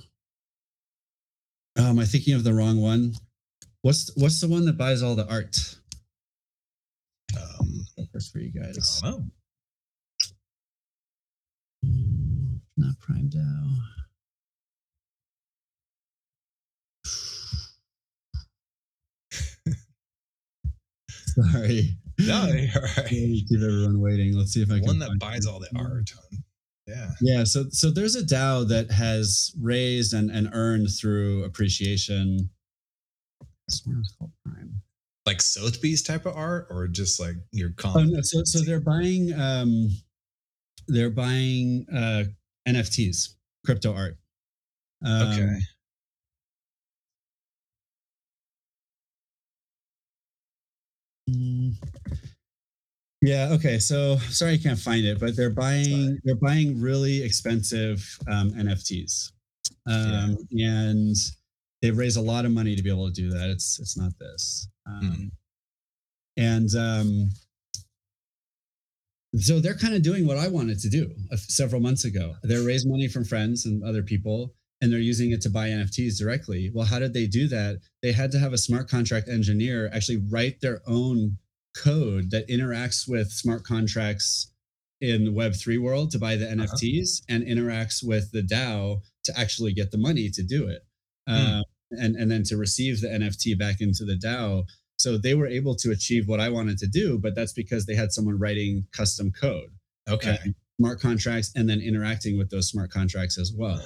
Oh, am I thinking of the wrong one? What's what's the one that buys all the art? um, That's for you guys. don't. Mm, Not Prime DAO. Sorry. No, you're all right. Keep everyone waiting. Let's see if I can One that find buys it. all the art. Yeah. Yeah, so so there's a DAO that has raised and, and earned through appreciation. I swear it's called Prime. Like Sotheby's type of art or just like your Oh no, so so they're buying um they're buying uh NFTs, crypto art. Um, Okay. Yeah. Okay. So sorry, I can't find it, but they're buying they're buying really expensive um, NFTs, um, and they've raised a lot of money to be able to do that. It's it's not this. Um, And um, so they're kind of doing what I wanted to do uh, several months ago. They're raising money from friends and other people, and they're using it to buy NFTs directly. Well, how did they do that? They had to have a smart contract engineer actually write their own code that interacts with smart contracts in the Web3 world to buy the Uh-huh. NFTs and interacts with the DAO to actually get the money to do it. Hmm. Uh, and, and then to receive the NFT back into the DAO. So they were able to achieve what I wanted to do, but that's because they had someone writing custom code, Okay. uh, smart contracts, and then interacting with those smart contracts as well.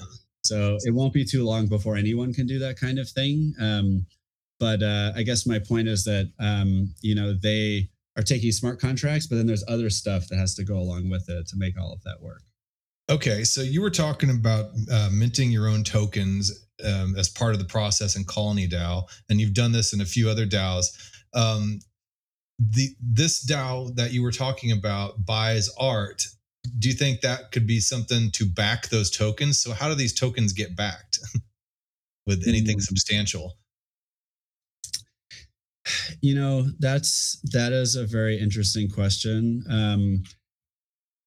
So it won't be too long before anyone can do that kind of thing. Um, but uh, I guess my point is that um, you know they are taking smart contracts, but then there's other stuff that has to go along with it to make all of that work. Okay, so you were talking about uh, minting your own tokens um, as part of the process in Colony DAO, and you've done this in a few other DAOs. Um, the this DAO that you were talking about buys art. Do you think that could be something to back those tokens? So how do these tokens get backed with anything Mm. substantial? You know, that's that is a very interesting question. Um,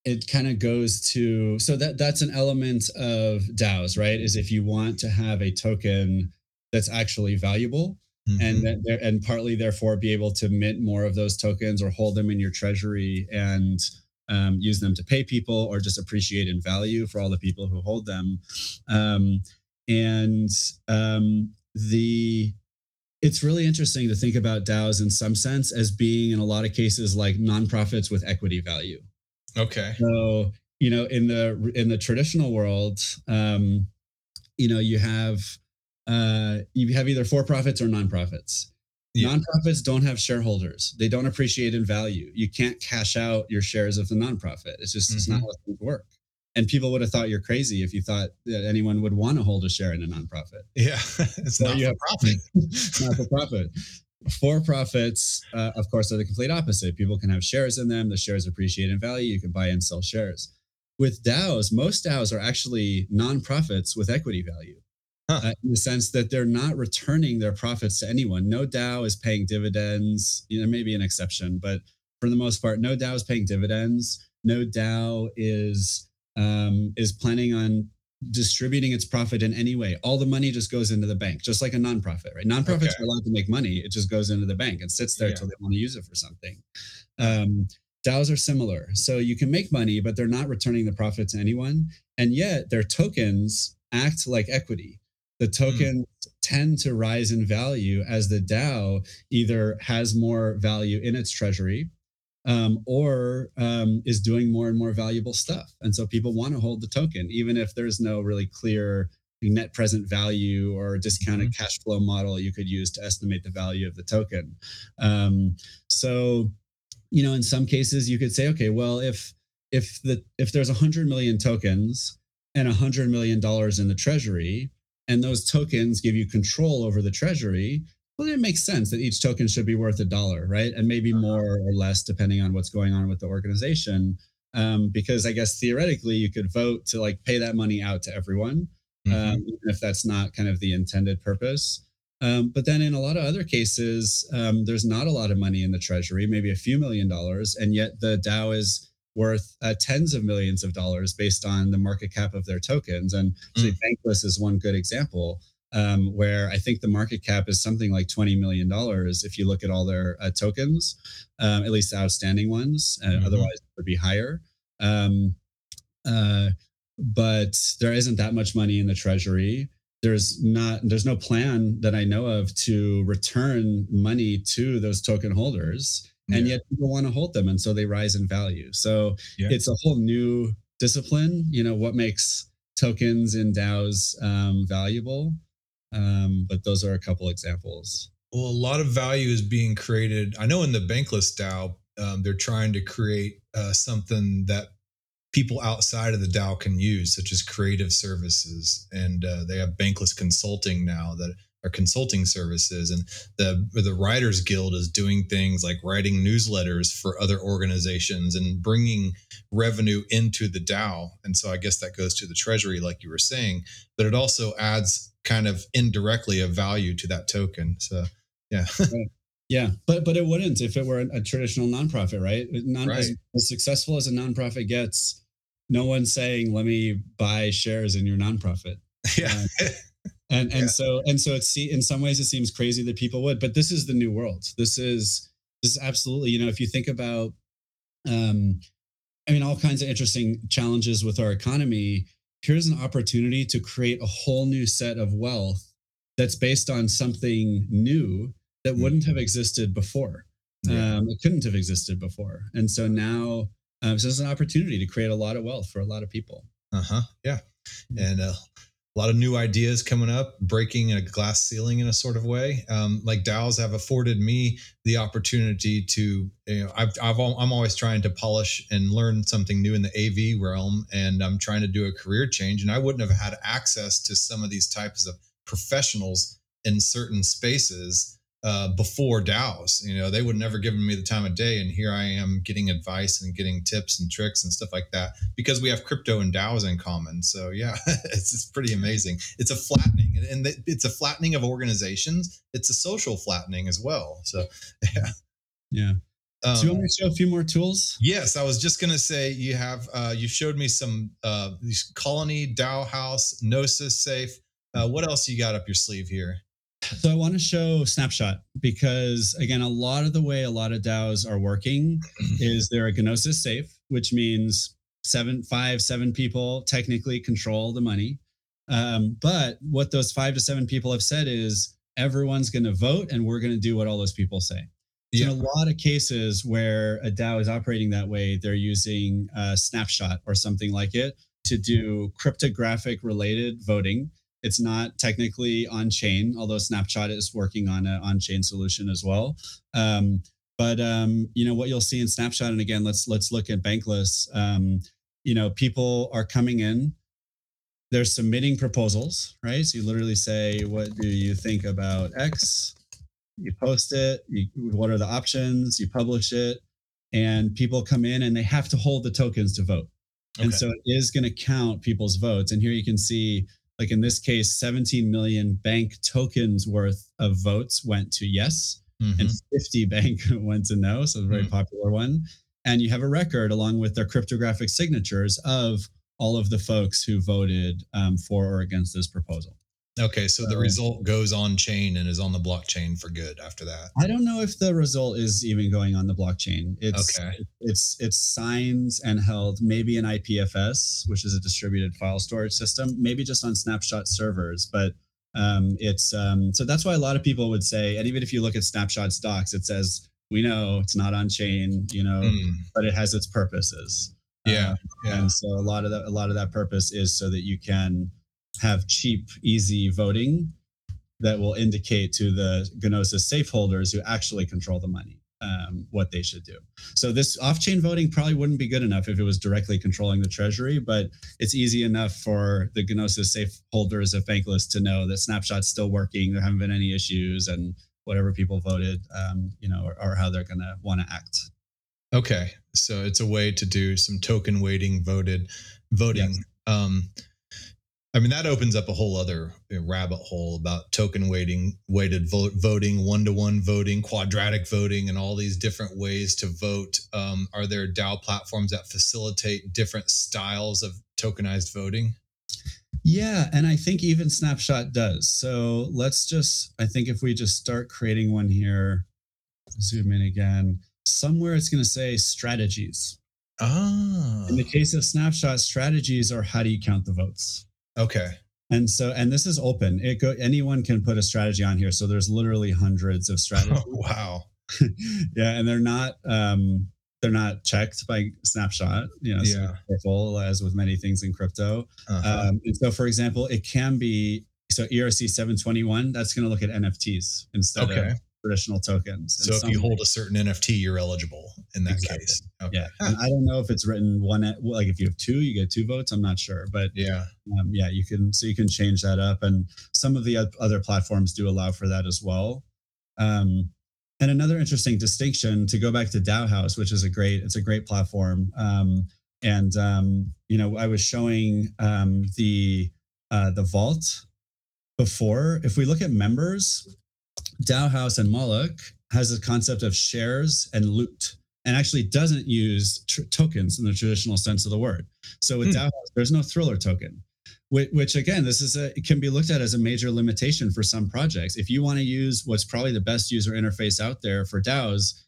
it kind of goes to so that that's an element of DAOs, right? Is if you want to have a token that's actually valuable, Mhm. and and partly therefore be able to mint more of those tokens or hold them in your treasury and um, use them to pay people or just appreciate in value for all the people who hold them um, and um, the it's really interesting to think about DAOs in some sense as being in a lot of cases like nonprofits with equity value. okay. So you know, in the in the traditional world, um, you know, you have uh, you have either for profits or nonprofits. Yeah. Nonprofits don't have shareholders; they don't appreciate in value. You can't cash out your shares of the nonprofit. It's just it's not how things work. And people would have thought you're crazy if you thought that anyone would want to hold a share in a nonprofit Yeah, it's So not you for have- profit. not for profit. For profits, uh, of course, are the complete opposite. People can have shares in them. The shares appreciate in value. You can buy and sell shares. With DAOs, most DAOs are actually nonprofits with equity value. Huh. Uh, in the sense that they're not returning their profits to anyone. No DAO is paying dividends. You know, maybe an exception, but for the most part, no DAO is paying dividends. No DAO is um, is planning on distributing its profit in any way. All the money just goes into the bank, just like a nonprofit, right? Nonprofits Okay. are allowed to make money. It just goes into the bank and sits there Yeah. until they want to use it for something. Um, DAOs are similar. So you can make money, but they're not returning the profit to anyone. And yet their tokens act like equity. The tokens tend to rise in value as the DAO either has more value in its treasury um, or um, is doing more and more valuable stuff. And so people want to hold the token, even if there's no really clear net present value or discounted cash flow model you could use to estimate the value of the token. Um, so, you know, in some cases, you could say, okay, well, if if the if there's a hundred million tokens and a hundred million dollars in the treasury, and those tokens give you control over the treasury, well, it makes sense that each token should be worth a dollar, right? And maybe more or less depending on what's going on with the organization. Um, because I guess theoretically, you could vote to like pay that money out to everyone, um, even if that's not kind of the intended purpose. Um, but then in a lot of other cases, um, there's not a lot of money in the treasury, maybe a few million dollars, and yet the DAO is worth uh, tens of millions of dollars based on the market cap of their tokens. And actually, Bankless is one good example. Um, where I think the market cap is something like $20 million if you look at all their uh, tokens, um, at least the outstanding ones. Uh, Mhm. Otherwise, it would be higher. Um, uh, but there isn't that much money in the treasury. There's not. There's no plan that I know of to return money to those token holders, and Yeah. yet people want to hold them, and so they rise in value. So Yeah. it's a whole new discipline. You know what makes tokens in DAOs um, valuable? Um, but those are a couple examples. Well, a lot of value is being created. I know in the Bankless DAO, um, they're trying to create uh, something that people outside of the DAO can use, such as creative services. And uh, they have Bankless Consulting now that or consulting services and the the writers guild is doing things like writing newsletters for other organizations and bringing revenue into the DAO and so I guess that goes to the treasury like you were saying but it also adds kind of indirectly a value to that token so yeah Yeah, but but it wouldn't if it were a, traditional nonprofit, right? Non, right. As, as, successful as a nonprofit gets, no one's saying, "Let me buy shares in your nonprofit." Yeah. Uh, and and yeah. so and so it's in some ways it seems crazy that people would, but this is the new world. This is this is absolutely you know if you think about, um, I mean all kinds of interesting challenges with our economy. Here's an opportunity to create a whole new set of wealth that's based on something new that mm. wouldn't have existed before. Yeah. Um, it couldn't have existed before. And so now, um, so it's an opportunity to create a lot of wealth for a lot of people. Uh huh. Yeah. Mm. And uh, a lot of new ideas coming up, breaking a glass ceiling in a sort of way. Um, like DAOs have afforded me the opportunity to, you know, I've, I've, I'm always trying to polish and learn something new in the AV realm, and I'm trying to do a career change. And I wouldn't have had access to some of these types of professionals in certain spaces uh, before DAOs. You know, they would never given me the time of day, and here I am getting advice and getting tips and tricks and stuff like that because we have crypto and DAOs in common. So yeah, it's, it's pretty amazing. It's a flattening, and it's a flattening of organizations. It's a social flattening as well. So yeah, yeah. Um, Do you want me to show a few more tools? Yes, I was just going to say you have uh, you showed me some uh, these Colony DAOhaus Gnosis Safe. Uh, what else you got up your sleeve here? So I want to show snapshot because again, a lot of the way a lot of DAOs are working is they're a Gnosis safe, which means seven, five, seven people technically control the money. Um, but what those five to seven people have said is everyone's going to vote and we're going to do what all those people say. So yeah. in a lot of cases where a DAO is operating that way, they're using a snapshot or something like it to do cryptographic related voting it's not technically on chain, although Snapshot is working on an on chain solution as well. Um, but um, you know what you'll see in Snapshot, and again, let's let's look at Bankless. Um, you know, people are coming in, they're submitting proposals, right? So you literally say, "What do you think about X?" You post it. You, what are the options? You publish it, and people come in and they have to hold the tokens to vote. Okay. And so it is going to count people's votes. And here you can see like in this case 17 million bank tokens worth of votes went to yes mm-hmm. and 50 bank went to no so a very mm-hmm. popular one and you have a record along with their cryptographic signatures of all of the folks who voted um, for or against this proposal Okay, so the result goes on chain and is on the blockchain for good after that. I don't know if the result is even going on the blockchain. It's okay. it's it's signed and held maybe in IPFS, which is a distributed file storage system, maybe just on snapshot servers, but um, it's um, so that's why a lot of people would say, and even if you look at snapshots docs, it says we know it's not on chain, you know, mm. but it has its purposes. Yeah, um, yeah. And so a lot of that a lot of that purpose is so that you can have cheap, easy voting that will indicate to the Gnosis safe holders who actually control the money um, what they should do. So this off-chain voting probably wouldn't be good enough if it was directly controlling the treasury, but it's easy enough for the Gnosis safe holders of Bankless to know that Snapshot's still working. There haven't been any issues, and whatever people voted, um, you know, or, or how they're going to want to act. Okay, so it's a way to do some token weighting voted voting. Yes. Um, I mean, that opens up a whole other rabbit hole about token weighting, weighted vote, voting, one to one voting, quadratic voting, and all these different ways to vote. Um, are there DAO platforms that facilitate different styles of tokenized voting? Yeah, and I think even Snapshot does. So let's just, I think if we just start creating one here, zoom in again, somewhere it's going to say strategies. Ah. In the case of Snapshot, strategies are how do you count the votes? Okay. And so, and this is open. It go anyone can put a strategy on here. So there's literally hundreds of strategies. Oh, wow. yeah, and they're not um they're not checked by Snapshot. You know, yeah. so careful as with many things in crypto. Uh-huh. Um, and so, for example, it can be so ERC 721. That's going to look at NFTs instead okay. of traditional tokens. So if you hold a certain NFT, you're eligible in that Exactly. case. Okay. yeah, I don't know if it's written one like if you have two, you get two votes. I'm not sure, but Yeah. um, yeah, you can so you can change that up, and some of the other platforms do allow for that as well. Um, and another interesting distinction to go back to DAOhaus, which is a great it's a great platform. Um, and um, you know, I was showing um, the uh, the vault before. If we look at members, DAOhaus and Moloch has a concept of shares and loot, and actually doesn't use tr- tokens in the traditional sense of the word. So with Hmm. DAOhaus, there's no thriller token which, which again this is a can be looked at as a major limitation for some projects if you want to use what's probably the best user interface out there for daos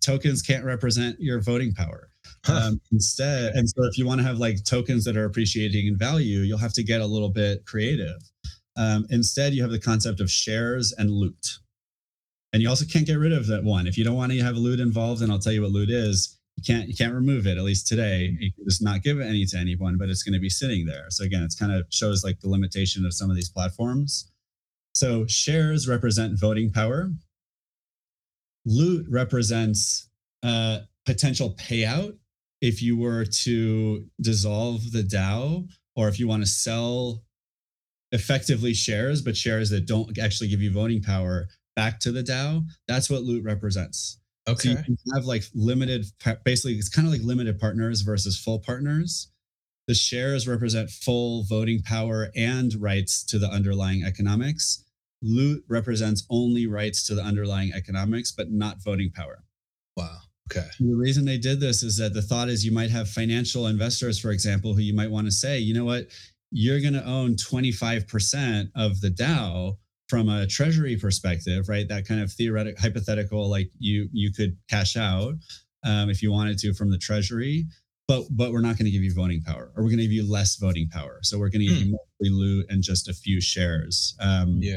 tokens can't represent your voting power Huh. um, instead and so if you want to have like tokens that are appreciating in value you'll have to get a little bit creative um, instead you have the concept of shares and loot. And you also can't get rid of that one. If you don't want to have loot involved and i'll tell you what loot is. You can't you can't remove it at least today. You can just not give any to anyone but it's going to be sitting there. So again it's kind of shows like the limitation of some of these platforms. So shares represent voting power. Loot represents uh, potential payout if you were to dissolve the dao or if you want to sell effectively shares but shares that don't actually give you voting power back to the dao that's what loot represents Okay. so you can have like limited, basically, it's kind of like limited partners versus full partners. The shares represent full voting power and rights to the underlying economics. Loot represents only rights to the underlying economics, but not voting power. Wow. Okay. The reason they did this is that the thought is you might have financial investors, for example, who you might want to say, you know what, you're going to own 25% of the DAO from a treasury perspective, right? That kind of theoretical, hypothetical, like you you could cash out um, if you wanted to from the treasury, but but we're not going to give you voting power, or we're going to give you less voting power. So we're going to give you mostly loot and just a few shares. Um, Yeah.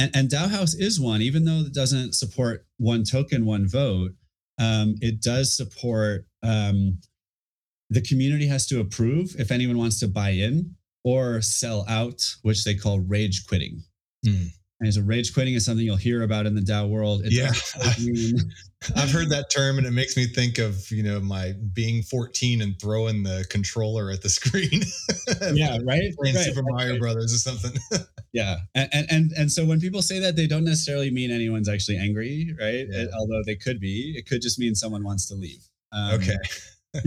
and, and DAOhaus is one, even though it doesn't support one token, one vote. Um, it does support um, the community has to approve if anyone wants to buy in or sell out, which they call rage quitting. Hmm. And so rage quitting is something you'll hear about in the DAO world. Yeah. mean- I've heard that term and it makes me think of, you know, my being 14 and throwing the controller at the screen. yeah, right. Playing right, Super Mario right. Brothers or something. Yeah, and, and and and so when people say that, they don't necessarily mean anyone's actually angry, right? Yeah. It- although they could be. It could just mean someone wants to leave. Um, okay.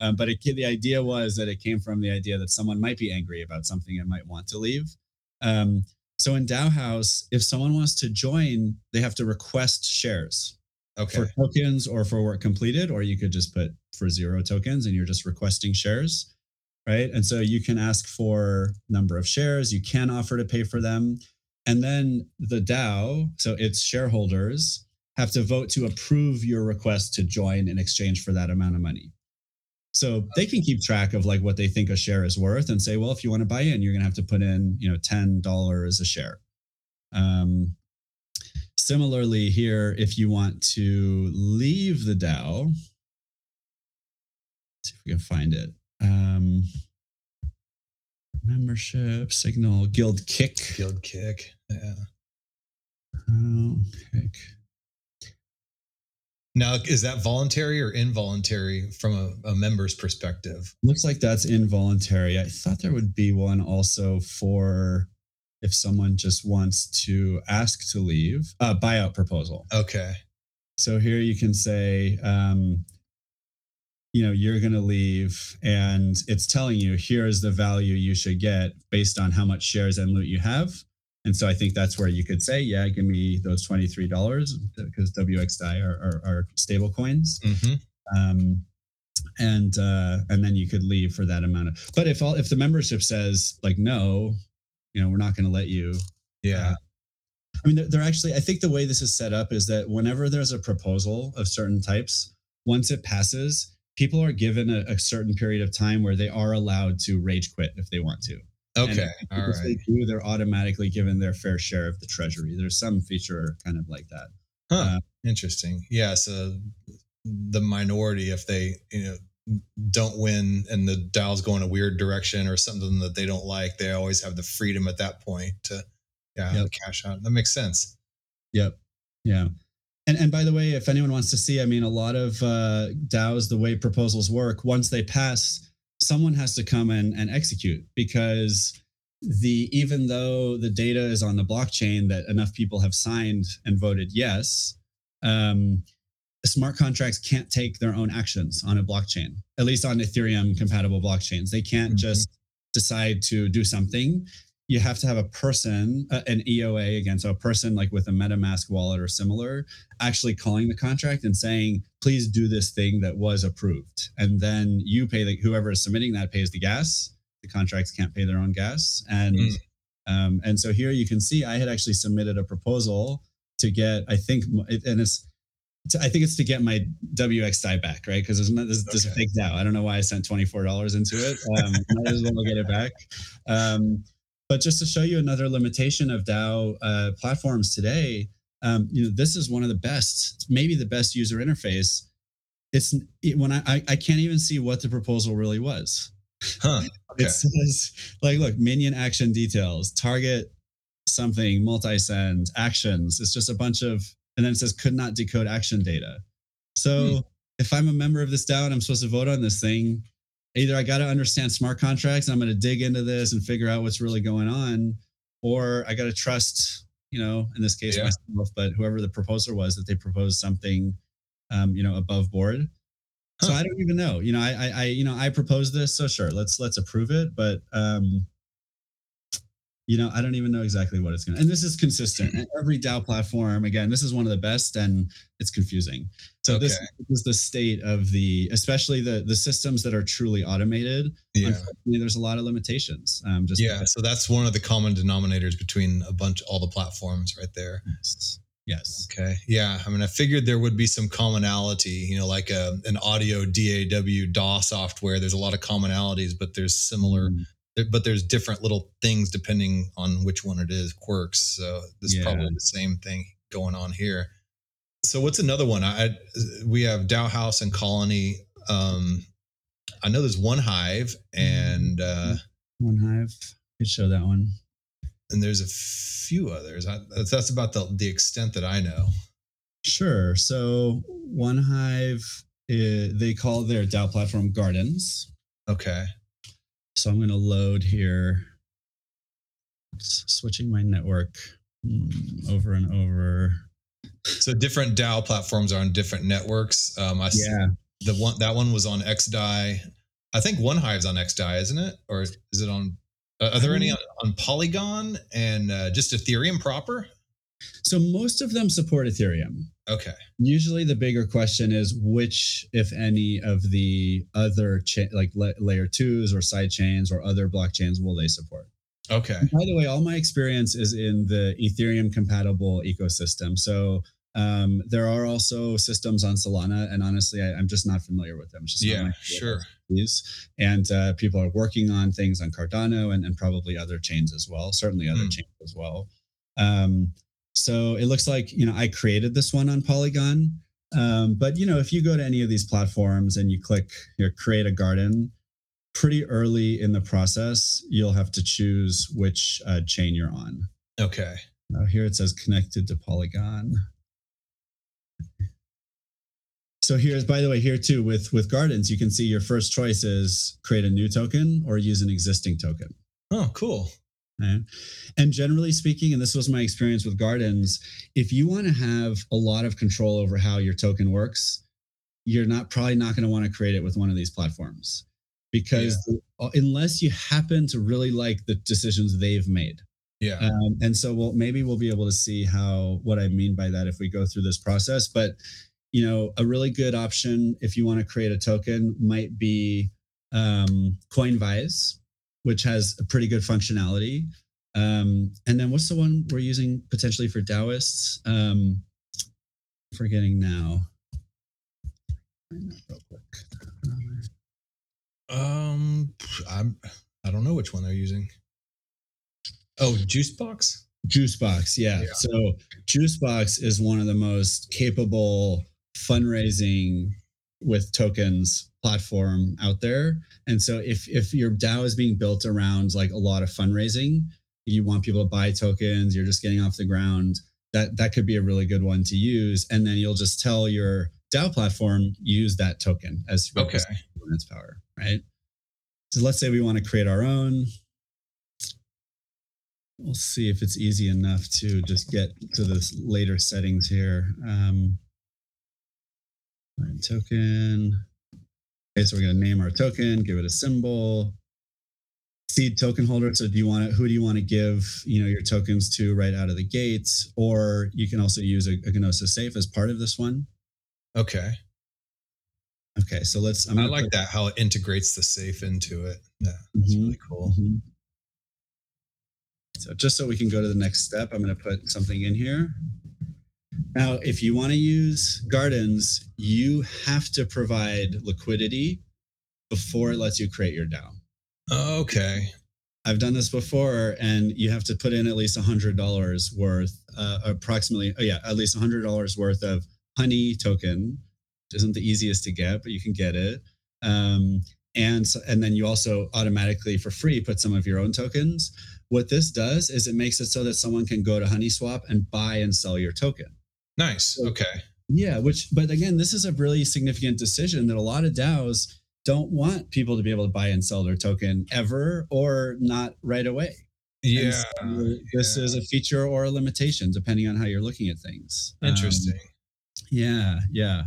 Um, but it, the idea was that it came from the idea that someone might be angry about something and might want to leave. Um, so in DAOhaus, if someone wants to join, they have to request shares Okay. for tokens or for work completed, or you could just put for zero tokens and you're just requesting shares, right? And so you can ask for number of shares, you can offer to pay for them, and then the DAO, so its shareholders, have to vote to approve your request to join in exchange for that amount of money. So they can keep track of like what they think a share is worth and say, well, if you want to buy in, you're going to have to put in, you know, ten dollars a share. Um, similarly, here, if you want to leave the DAO, let's see if we can find it. Um, membership, signal, guild kick. Guild kick. Yeah. Oh, kick. Now, is that voluntary or involuntary from a, a member's perspective? Looks like that's involuntary. I thought there would be one also for if someone just wants to ask to leave, a buyout proposal. Okay. So here you can say, um, you know, you're going to leave, and it's telling you here is the value you should get based on how much shares and loot you have. And so I think that's where you could say, yeah, give me those twenty three dollars because WXDAI are, are, are stable coins, hmm um, and uh, and then you could leave for that amount of. But if all if the membership says like no, you know, we're not going to let you Yeah. I mean, they're, they're actually, I think the way this is set up is that whenever there's a proposal of certain types, once it passes, people are given a, a certain period of time where they are allowed to rage quit if they want to. Okay. And All They do, they're automatically given their fair share of the treasury. There's some feature kind of like that. Huh. Uh, Interesting. Yeah. So the minority, if they, you know, don't win and the DAO's going a weird direction or something that they don't like, they always have the freedom at that point to, yeah, Yep. cash out. That makes sense. Yep. Yeah. And, and by the way, if anyone wants to see, I mean, a lot of uh, DAOs, the way proposals work, once they pass, someone has to come and, and execute because the even though the data is on the blockchain that enough people have signed and voted yes, um, smart contracts can't take their own actions on a blockchain, at least on Ethereum compatible blockchains. They can't mm-hmm. just decide to do something. You have to have a person, uh, an EOA again, so a person like with a MetaMask wallet or similar, actually calling the contract and saying, please do this thing that was approved. And then you pay the, whoever is submitting that pays the gas. The contracts can't pay their own gas. And mm. um, and so here you can see I had actually submitted a proposal to get, I think, and it's to, I think it's to get my WX DAI back, right? Because there's, there's, there's okay. a fake DAO. I don't know why I sent twenty four dollars into it. Um, might as well get it back. Um, but just to show you another limitation of DAO uh, platforms today, um, you know, this is one of the best, maybe the best user interface. It's it, when I, I, I can't even see what the proposal really was. Huh. Okay. It says like, look, minion action details, target something, multi send actions. It's just a bunch of and then it says could not decode action data. So hmm. if I'm a member of this DAO and I'm supposed to vote on this thing, either I got to understand smart contracts and I'm going to dig into this and figure out what's really going on, or I got to trust, you know, in this case yeah. myself, but whoever the proposer was that they proposed something, um, you know, above board. Huh. So I don't even know. You know, I, I, I, you know, I proposed this, so sure, let's let's approve it. But um, you know, I don't even know exactly what it's going to. And this is consistent. And every DAO platform, again, this is one of the best, and it's confusing. So okay. this is the state of the, especially the the systems that are truly automated. Yeah, Unfortunately, there's a lot of limitations. Um, just yeah, because. so that's one of the common denominators between a bunch, all the platforms, right there. Yes. Yes. Okay. Yeah. I mean, I figured there would be some commonality, you know, like a, an audio DAW DAW software. There's a lot of commonalities, but there's similar mm but there's different little things depending on which one it is quirks so this yeah. is probably the same thing going on here. So what's another one? I we have DAOhaus and colony um i know there's 1Hive and uh 1Hive. Could show that one. and there's a few others. I, that's, about the the extent that i know. Sure. So 1Hive is, they call their DAO platform gardens. Okay so I'm going to load here, switching my network mm, over and over. So different DAO platforms are on different networks. Um, I yeah. the one that one was on XDAI. I think 1Hive's on XDAI, isn't it? Or is it on? Uh, are there any on, on Polygon and uh, just Ethereum proper? So most of them support Ethereum. Okay. Usually the bigger question is which, if any, of the other cha- like la- layer twos or side chains or other blockchains will they support? Okay. And by the way, all my experience is in the Ethereum compatible ecosystem. So um, there are also systems on Solana, and honestly, I, am just not familiar with them. just yeah, sure. And uh, people are working on things on Cardano and, and probably other chains as well. Certainly other mm. chains as well. Um, so it looks like, you know, I created this one on Polygon. Um, but, you know, if you go to any of these platforms and you click here, create a garden, pretty early in the process, you'll have to choose which uh, chain you're on. Okay. Now here it says connected to Polygon. So here's, by the way, here too with with gardens, you can see your first choice is create a new token or use an existing token. Oh, cool. Right? And generally speaking, and this was my experience with gardens, if you want to have a lot of control over how your token works, you're not probably not going to want to create it with one of these platforms because yeah. unless you happen to really like the decisions they've made. Yeah. Um, and so we'll maybe we'll be able to see how what I mean by that if we go through this process. But you know, a really good option if you want to create a token might be um, Coinvise which has a pretty good functionality. Um, and then what's the one we're using potentially for Daoists? Um, forgetting now. Real quick. Um, I'm I don't know which one they're using. Oh, Juicebox. Juicebox, yeah. yeah. So Juicebox is one of the most capable fundraising with tokens platform out there. And so if if your DAO is being built around like a lot of fundraising, you want people to buy tokens, you're just getting off the ground, that that could be a really good one to use. And then you'll just tell your DAO platform use that token as Okay. its power, right? So let's say we want to create our own. We'll see if it's easy enough to just get to this later settings here. Um, token. Okay, so we're going to name our token, give it a symbol. Seed token holder. So do you want to, who do you want to give, you know, your tokens to right out of the gates? Or you can also use a, a Gnosis safe as part of this one. Okay. Okay, so let's. I'm i like put, that how it integrates the safe into it. Yeah, that's mm-hmm, really cool. Mm-hmm. So just so we can go to the next step, I'm going to put something in here. Now, if you want to use gardens, you have to provide liquidity before it lets you create your DAO. Okay. I've done this before, and you have to put in at least $100 worth, uh, approximately, oh yeah, at least $100 worth of honey token, which isn't the easiest to get, but you can get it. Um, and and then you also automatically for free put some of your own tokens. What this does is it makes it so that someone can go to HoneySwap and buy and sell your token. Nice. Okay. Yeah, which but again, this is a really significant decision that a lot of DAOs don't want people to be able to buy and sell their token ever or not right away. Yeah. So this yeah. is a feature or a limitation depending on how you're looking at things. Interesting. Um, yeah, yeah.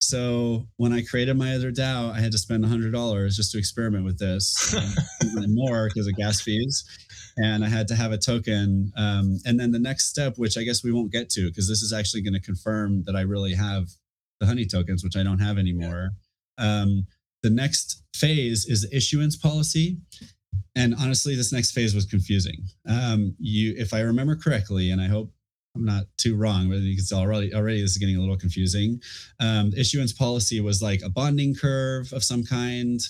So when I created my other DAO, I had to spend $100 just to experiment with this, and more because of gas fees. And I had to have a token. Um, and then the next step, which I guess we won't get to, because this is actually going to confirm that I really have the honey tokens, which I don't have anymore. Um, the next phase is the issuance policy. And honestly, this next phase was confusing. Um, you, if I remember correctly, and I hope I'm not too wrong, but you can tell already already this is getting a little confusing. Um, issuance policy was like a bonding curve of some kind.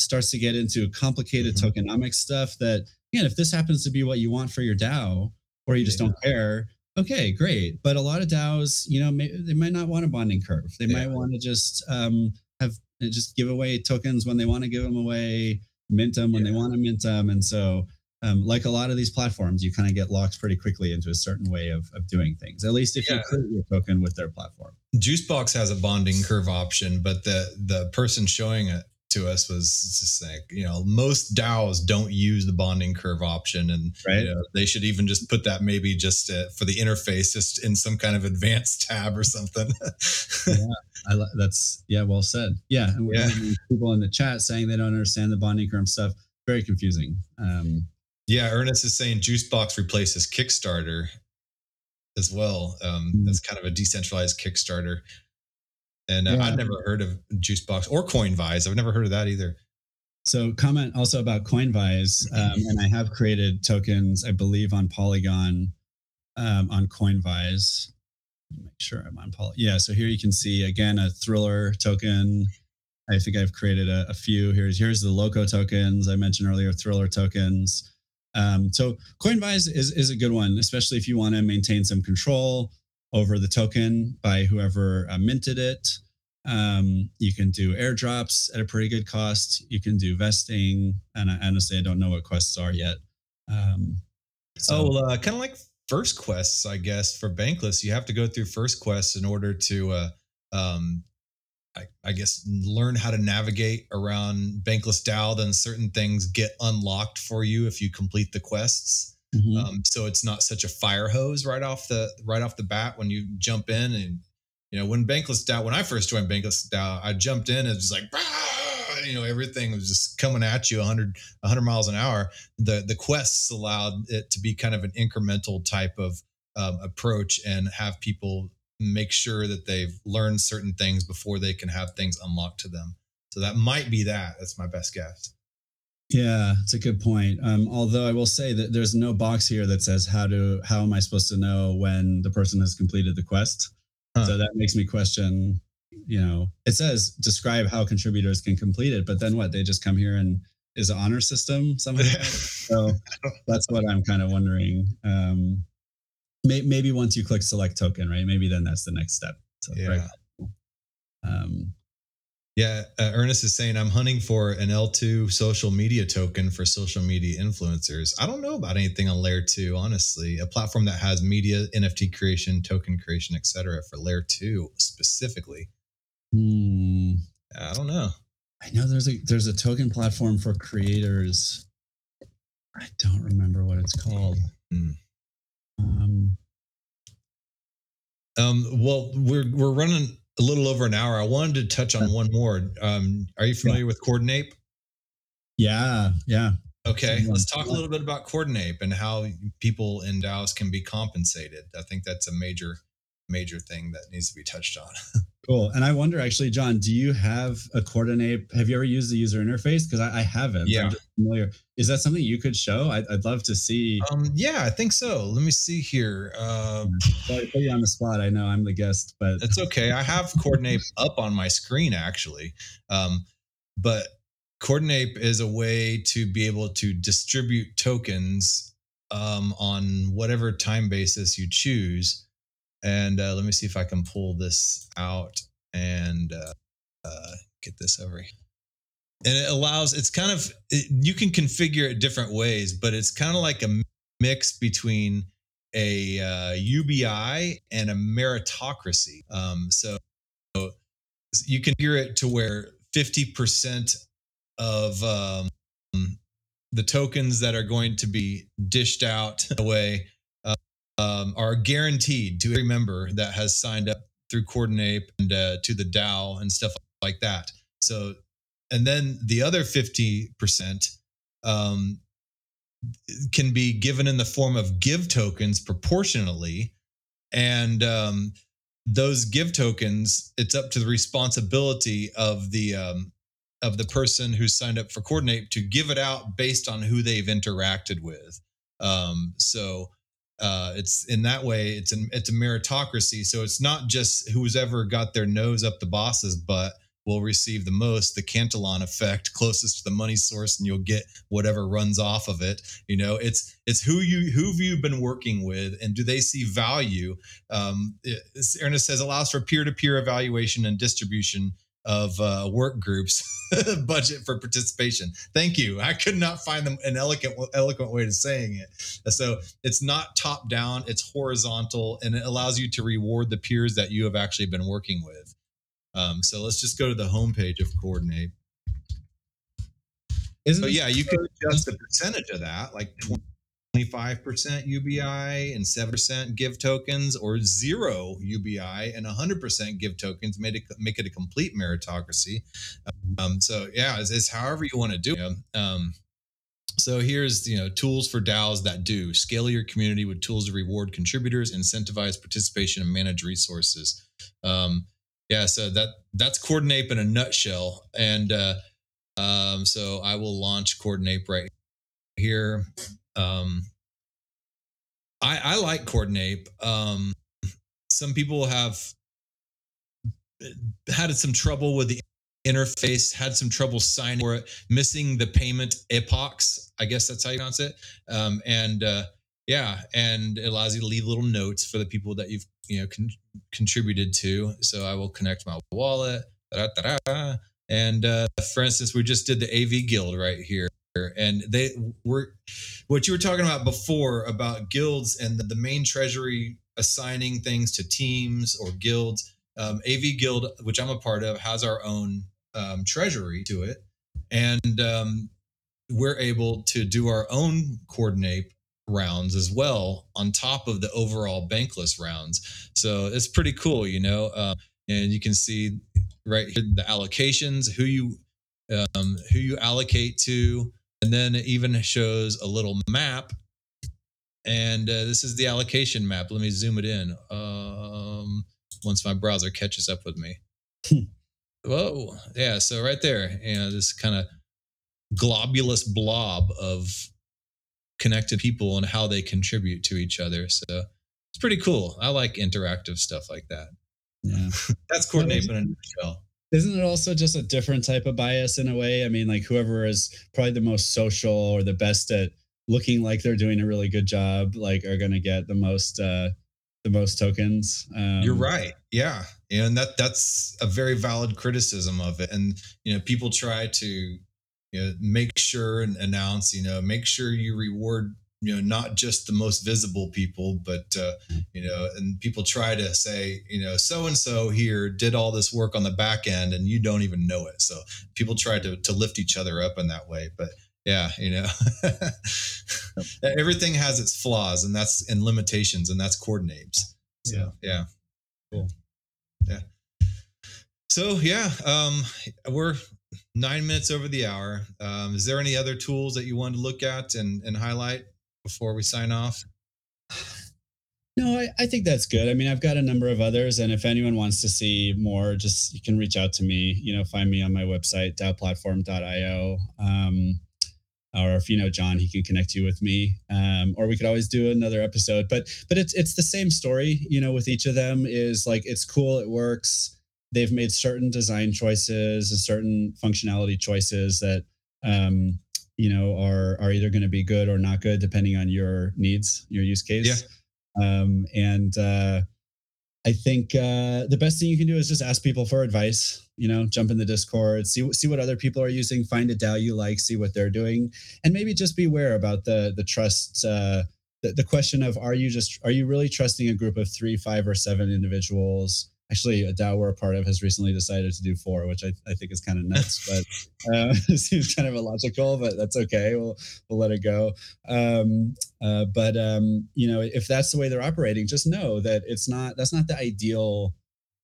Starts to get into complicated mm-hmm. tokenomics stuff. That again, if this happens to be what you want for your DAO, or you just yeah. don't care, okay, great. But a lot of DAOs, you know, may, they might not want a bonding curve. They yeah. might want to just um, have just give away tokens when they want to give them away, mint them when yeah. they want to mint them, and so um, like a lot of these platforms, you kind of get locked pretty quickly into a certain way of, of doing things. At least if yeah. you create your token with their platform. Juicebox has a bonding curve option, but the the person showing it to us was just like you know most DAOs don't use the bonding curve option, and right. you know, they should even just put that maybe just uh, for the interface, just in some kind of advanced tab or something. yeah, I, that's yeah, well said. Yeah, and yeah. people in the chat saying they don't understand the bonding curve stuff. Very confusing. Um, yeah, Ernest is saying Juicebox replaces Kickstarter as well. Um, mm-hmm. That's kind of a decentralized Kickstarter. And uh, yeah. I'd never heard of Juicebox or Coinvise. I've never heard of that either. So, comment also about Coinvise. Um, and I have created tokens, I believe, on Polygon um, on Coinvise. Make sure I'm on Polygon. Yeah. So here you can see again a Thriller token. I think I've created a, a few. Here's here's the Loko tokens I mentioned earlier, Thriller tokens. Um, so Coinvise is, is a good one, especially if you want to maintain some control over the token by whoever uh, minted it. Um, you can do airdrops at a pretty good cost. You can do vesting, and I, honestly, I don't know what quests are yet. Um, so. Oh, uh, kind of like first quests, I guess. For Bankless, you have to go through first quests in order to uh, um, I, I, guess learn how to navigate around Bankless DAO, then certain things get unlocked for you if you complete the quests. Mm-hmm. Um, so it's not such a fire hose right off the right off the bat when you jump in and you know when Bankless DAO when I first joined Bankless DAO I jumped in and it was like you know everything was just coming at you 100 100 miles an hour the the quests allowed it to be kind of an incremental type of um, approach and have people make sure that they've learned certain things before they can have things unlocked to them. So that might be that. That's my best guess. Yeah, it's a good point. Um, although I will say that there's no box here that says how to how am I supposed to know when the person has completed the quest. Huh. So that makes me question. You know, it says describe how contributors can complete it, but then what? They just come here and is an honor system somehow. so that's what I'm kind of wondering. Um, maybe once you click select token, right? Maybe then that's the next step. So, yeah. Um, Yeah, uh, Ernest is saying I'm hunting for an L2 social media token for social media influencers. I don't know about anything on layer 2, honestly. A platform that has media, NFT creation, token creation, etc. for layer 2 specifically. Hmm. I don't know. I know there's a there's a token platform for creators. I don't remember what it's called. Hmm. Um, Um, well, we're we're running a little over an hour. I wanted to touch on one more. Um, are you familiar with Coordinape? yeah, yeah. Okay, let's talk a little bit about Coordinape and how people in DAOs can be compensated. I think that's a major, major thing that needs to be touched on. Cool. And I wonder, actually, John, do you have a Coordinape? Have you ever used the user interface? Because I, I haven't. Yeah. I'm just familiar. Is that something you could show? I'd, I'd love to see. Um, yeah, I think so. Let me see here. Uh, Sorry put you on the spot. I know I'm the guest, but it's okay. I have Coordinape up on my screen actually, um, but Coordinape is a way to be able to distribute tokens um, on whatever time basis you choose. And uh, let me see if I can pull this out and uh, uh, get this over here. And it allows, it's kind of, it, you can configure it different ways, but it's kind of like a mix between a uh, UBI and a meritocracy. Um, so you can hear it to where 50% of um, the tokens that are going to be dished out away um, are guaranteed to every member that has signed up through Coordinape and uh, to the DAO and stuff like that. So, and then the other 50% um, can be given in the form of give tokens proportionally. And um, those give tokens, it's up to the responsibility of the um, of the person who signed up for Coordinape to give it out based on who they've interacted with. Um, so uh, it's in that way, it's an it's a meritocracy. So it's not just who's ever got their nose up the boss's butt will receive the most the cantillon effect closest to the money source and you'll get whatever runs off of it you know it's it's who you who've you been working with and do they see value um it, ernest says allows for peer-to-peer evaluation and distribution of uh, work groups budget for participation. Thank you. I could not find them an eloquent eloquent way of saying it. So it's not top down it's horizontal and it allows you to reward the peers that you have actually been working with. Um, so let's just go to the homepage of Coordinape. isn't So yeah, you can adjust the percentage of that, like 25% UBI and 7% give tokens, or zero UBI and 100% give tokens, make it, make it a complete meritocracy. Um, so yeah, it's, it's however you want to do it. Um, so here's you know tools for DAOs that do scale your community with tools to reward contributors, incentivize participation, and manage resources. Um, yeah, so that that's Coordinape in a nutshell, and uh, um, so I will launch Coordinape right here. Um, I, I like Coordinape. Um, some people have had some trouble with the interface, had some trouble signing for it, missing the payment epochs. I guess that's how you pronounce it. Um, and uh, yeah, and it allows you to leave little notes for the people that you've you know con- contributed to. So I will connect my wallet. da-da-da-da. And uh, for instance, we just did the AV Guild right here, and they were what you were talking about before about guilds and the, the main treasury assigning things to teams or guilds. Um, AV Guild, which I'm a part of, has our own um, treasury to it, and um, we're able to do our own Coordinape rounds as well on top of the overall bankless rounds. So it's pretty cool, you know. Uh, and you can see right here the allocations, who you um, who you allocate to, and then it even shows a little map. And uh, this is the allocation map. Let me zoom it in. Um, once my browser catches up with me. Whoa, yeah. So right there, you know, this kind of globulous blob of connected people and how they contribute to each other. So it's pretty cool. I like interactive stuff like that. Yeah. That's Coordinape in a nutshell. Isn't it also just a different type of bias in a way? I mean, like whoever is probably the most social or the best at looking like they're doing a really good job, like are going to get the most uh, the most tokens. Um, You're right. Yeah, and that that's a very valid criticism of it. And you know, people try to you know make sure and announce. You know, make sure you reward you know not just the most visible people but uh, you know and people try to say you know so and so here did all this work on the back end and you don't even know it. So people try to to lift each other up in that way but yeah you know everything has its flaws and that's and limitations and that's Coordinape's. So yeah, yeah. cool. Yeah. So yeah um we're nine minutes over the hour. Um is there any other tools that you want to look at and and highlight before we sign off no, I, I, think that's good. I mean, I've got a number of others, and if anyone wants to see more, just you can reach out to me. You know, find me on my website, DAOplatform.io. Um, or if you know John, he can connect you with me. Um, or we could always do another episode. But but it's it's the same story. You know, with each of them is like it's cool, it works. They've made certain design choices and certain functionality choices that um, you know are are either going to be good or not good depending on your needs, your use case. Yeah. Um, and uh, I think uh, the best thing you can do is just ask people for advice. You know, jump in the Discord, see see what other people are using, find a DAO you like, see what they're doing, and maybe just beware about the the trust. Uh, the, the question of are you just are you really trusting a group of three, five, or seven individuals actually a DAO we're a part of has recently decided to do four, which I, I think is kind of nuts, but uh, it seems kind of illogical, but that's okay. We'll, we'll let it go. Um, uh, but, um, you know, if that's the way they're operating, just know that it's not, that's not the ideal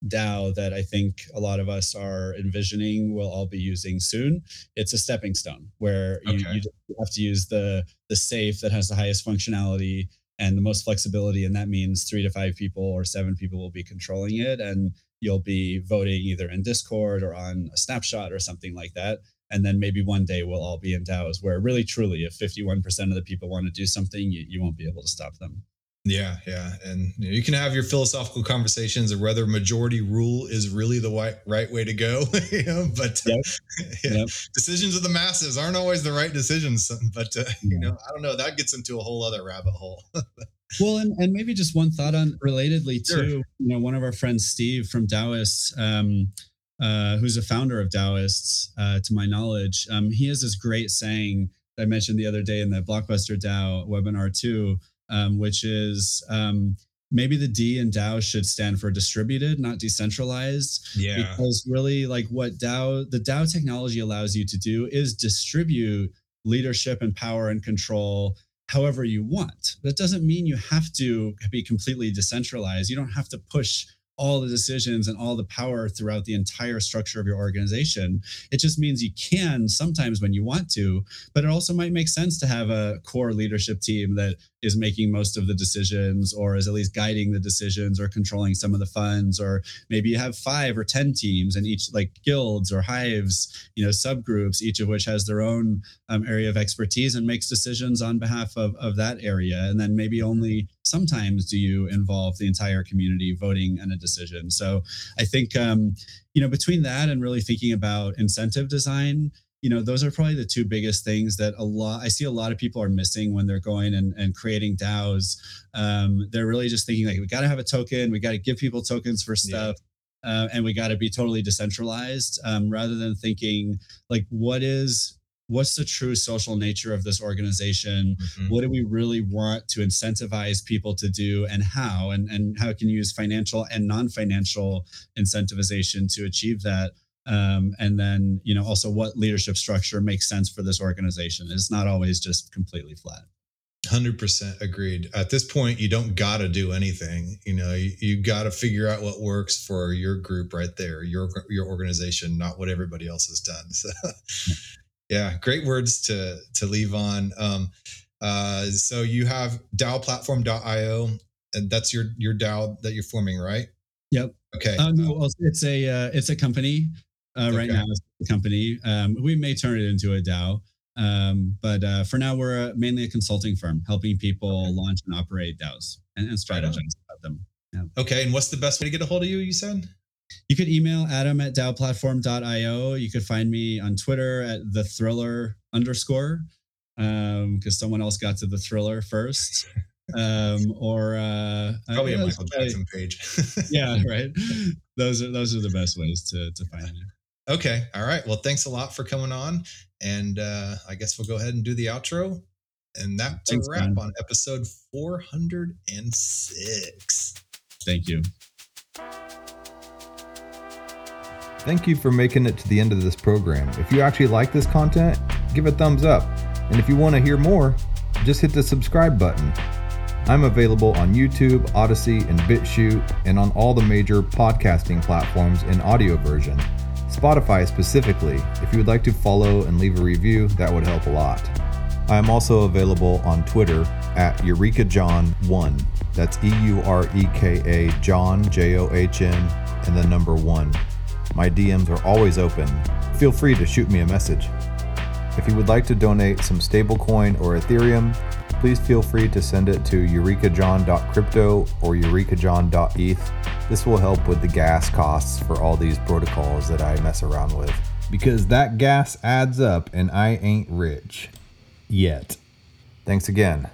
DAO that I think a lot of us are envisioning we'll all be using soon. It's a stepping stone where you, you have to use the, the safe that has the highest functionality and the most flexibility. And that means three to five people or seven people will be controlling it. And you'll be voting either in Discord or on a snapshot or something like that. And then maybe one day we'll all be in DAOs where really, truly, if 51% of the people want to do something, you, you won't be able to stop them. Yeah, yeah, and you, know, you, can have your philosophical conversations of whether majority rule is really the right, right way to go. you know, but yep. yeah, yep. decisions of the masses aren't always the right decisions. But uh, you know, I don't know. That gets into a whole other rabbit hole. well, and, and maybe just one thought on relatedly too. Sure. You know, one of our friends, Steve from Daoists, um, uh, who's a founder of Daoists, uh, to my knowledge, um, he has this great saying I mentioned the other day in the Blockbuster DAO webinar too um, which is um, maybe the D in DAO should stand for distributed, not decentralized. Yeah. Because really, like what DAO, the DAO technology allows you to do is distribute leadership and power and control however you want. That doesn't mean you have to be completely decentralized. You don't have to push all the decisions and all the power throughout the entire structure of your organization. It just means you can sometimes when you want to, but it also might make sense to have a core leadership team that is making most of the decisions or is at least guiding the decisions or controlling some of the funds or maybe you have 5 or 10 teams and each like guilds or hives, you know, subgroups each of which has their own um, area of expertise and makes decisions on behalf of of that area and then maybe only sometimes do you involve the entire community voting in a decision. So I think um, you know between that and really thinking about incentive design, you know those are probably the two biggest things that a lot I see a lot of people are missing when they're going and, and creating DAOs. Um, they're really just thinking like we got to have a token, we got to give people tokens for stuff. Yeah. Uh, and we got to be totally decentralized um, rather than thinking like what is what's the true social nature of this organization mm-hmm. what do we really want to incentivize people to do and how and, and how can you use financial and non-financial incentivization to achieve that um, and then you know also what leadership structure makes sense for this organization it's not always just completely flat 100% agreed at this point you don't gotta do anything you know you, you gotta figure out what works for your group right there your your organization not what everybody else has done so yeah, great words to to leave on. Um, uh, so you have DAOplatform.io, and that's your your DAO that you're forming, right? Yep. Okay. Uh, no, um, it's a uh, it's a company uh, okay. right now. as a company. Um, we may turn it into a DAO, um, but uh, for now we're a, mainly a consulting firm, helping people okay. launch and operate DAOs and, and strategize right about them. Yeah. Okay. And what's the best way to get a hold of you? You said. You could email Adam at DAOplatform.io. You could find me on Twitter at the thriller underscore because um, someone else got to the thriller first. um, or uh, Probably a Michael Jackson page. yeah, right. Those are those are the best ways to to find it. Okay. All right. Well, thanks a lot for coming on. And uh, I guess we'll go ahead and do the outro. And that's Thanks, a wrap man. on episode 406. Thank you. Thank you for making it to the end of this program. If you actually like this content, give a thumbs up. And if you want to hear more, just hit the subscribe button. I'm available on YouTube, Odysee, and BitChute, and on all the major podcasting platforms in audio version. Spotify specifically. If you would like to follow and leave a review, that would help a lot. I am also available on Twitter at EurekaJohn1. That's E U R E K A John J O H N and the number 1. My DMs are always open. Feel free to shoot me a message. If you would like to donate some stablecoin or Ethereum, please feel free to send it to eurekajohn.crypto or eurekajohn.eth. This will help with the gas costs for all these protocols that I mess around with. Because that gas adds up and I ain't rich. Yet. Thanks again.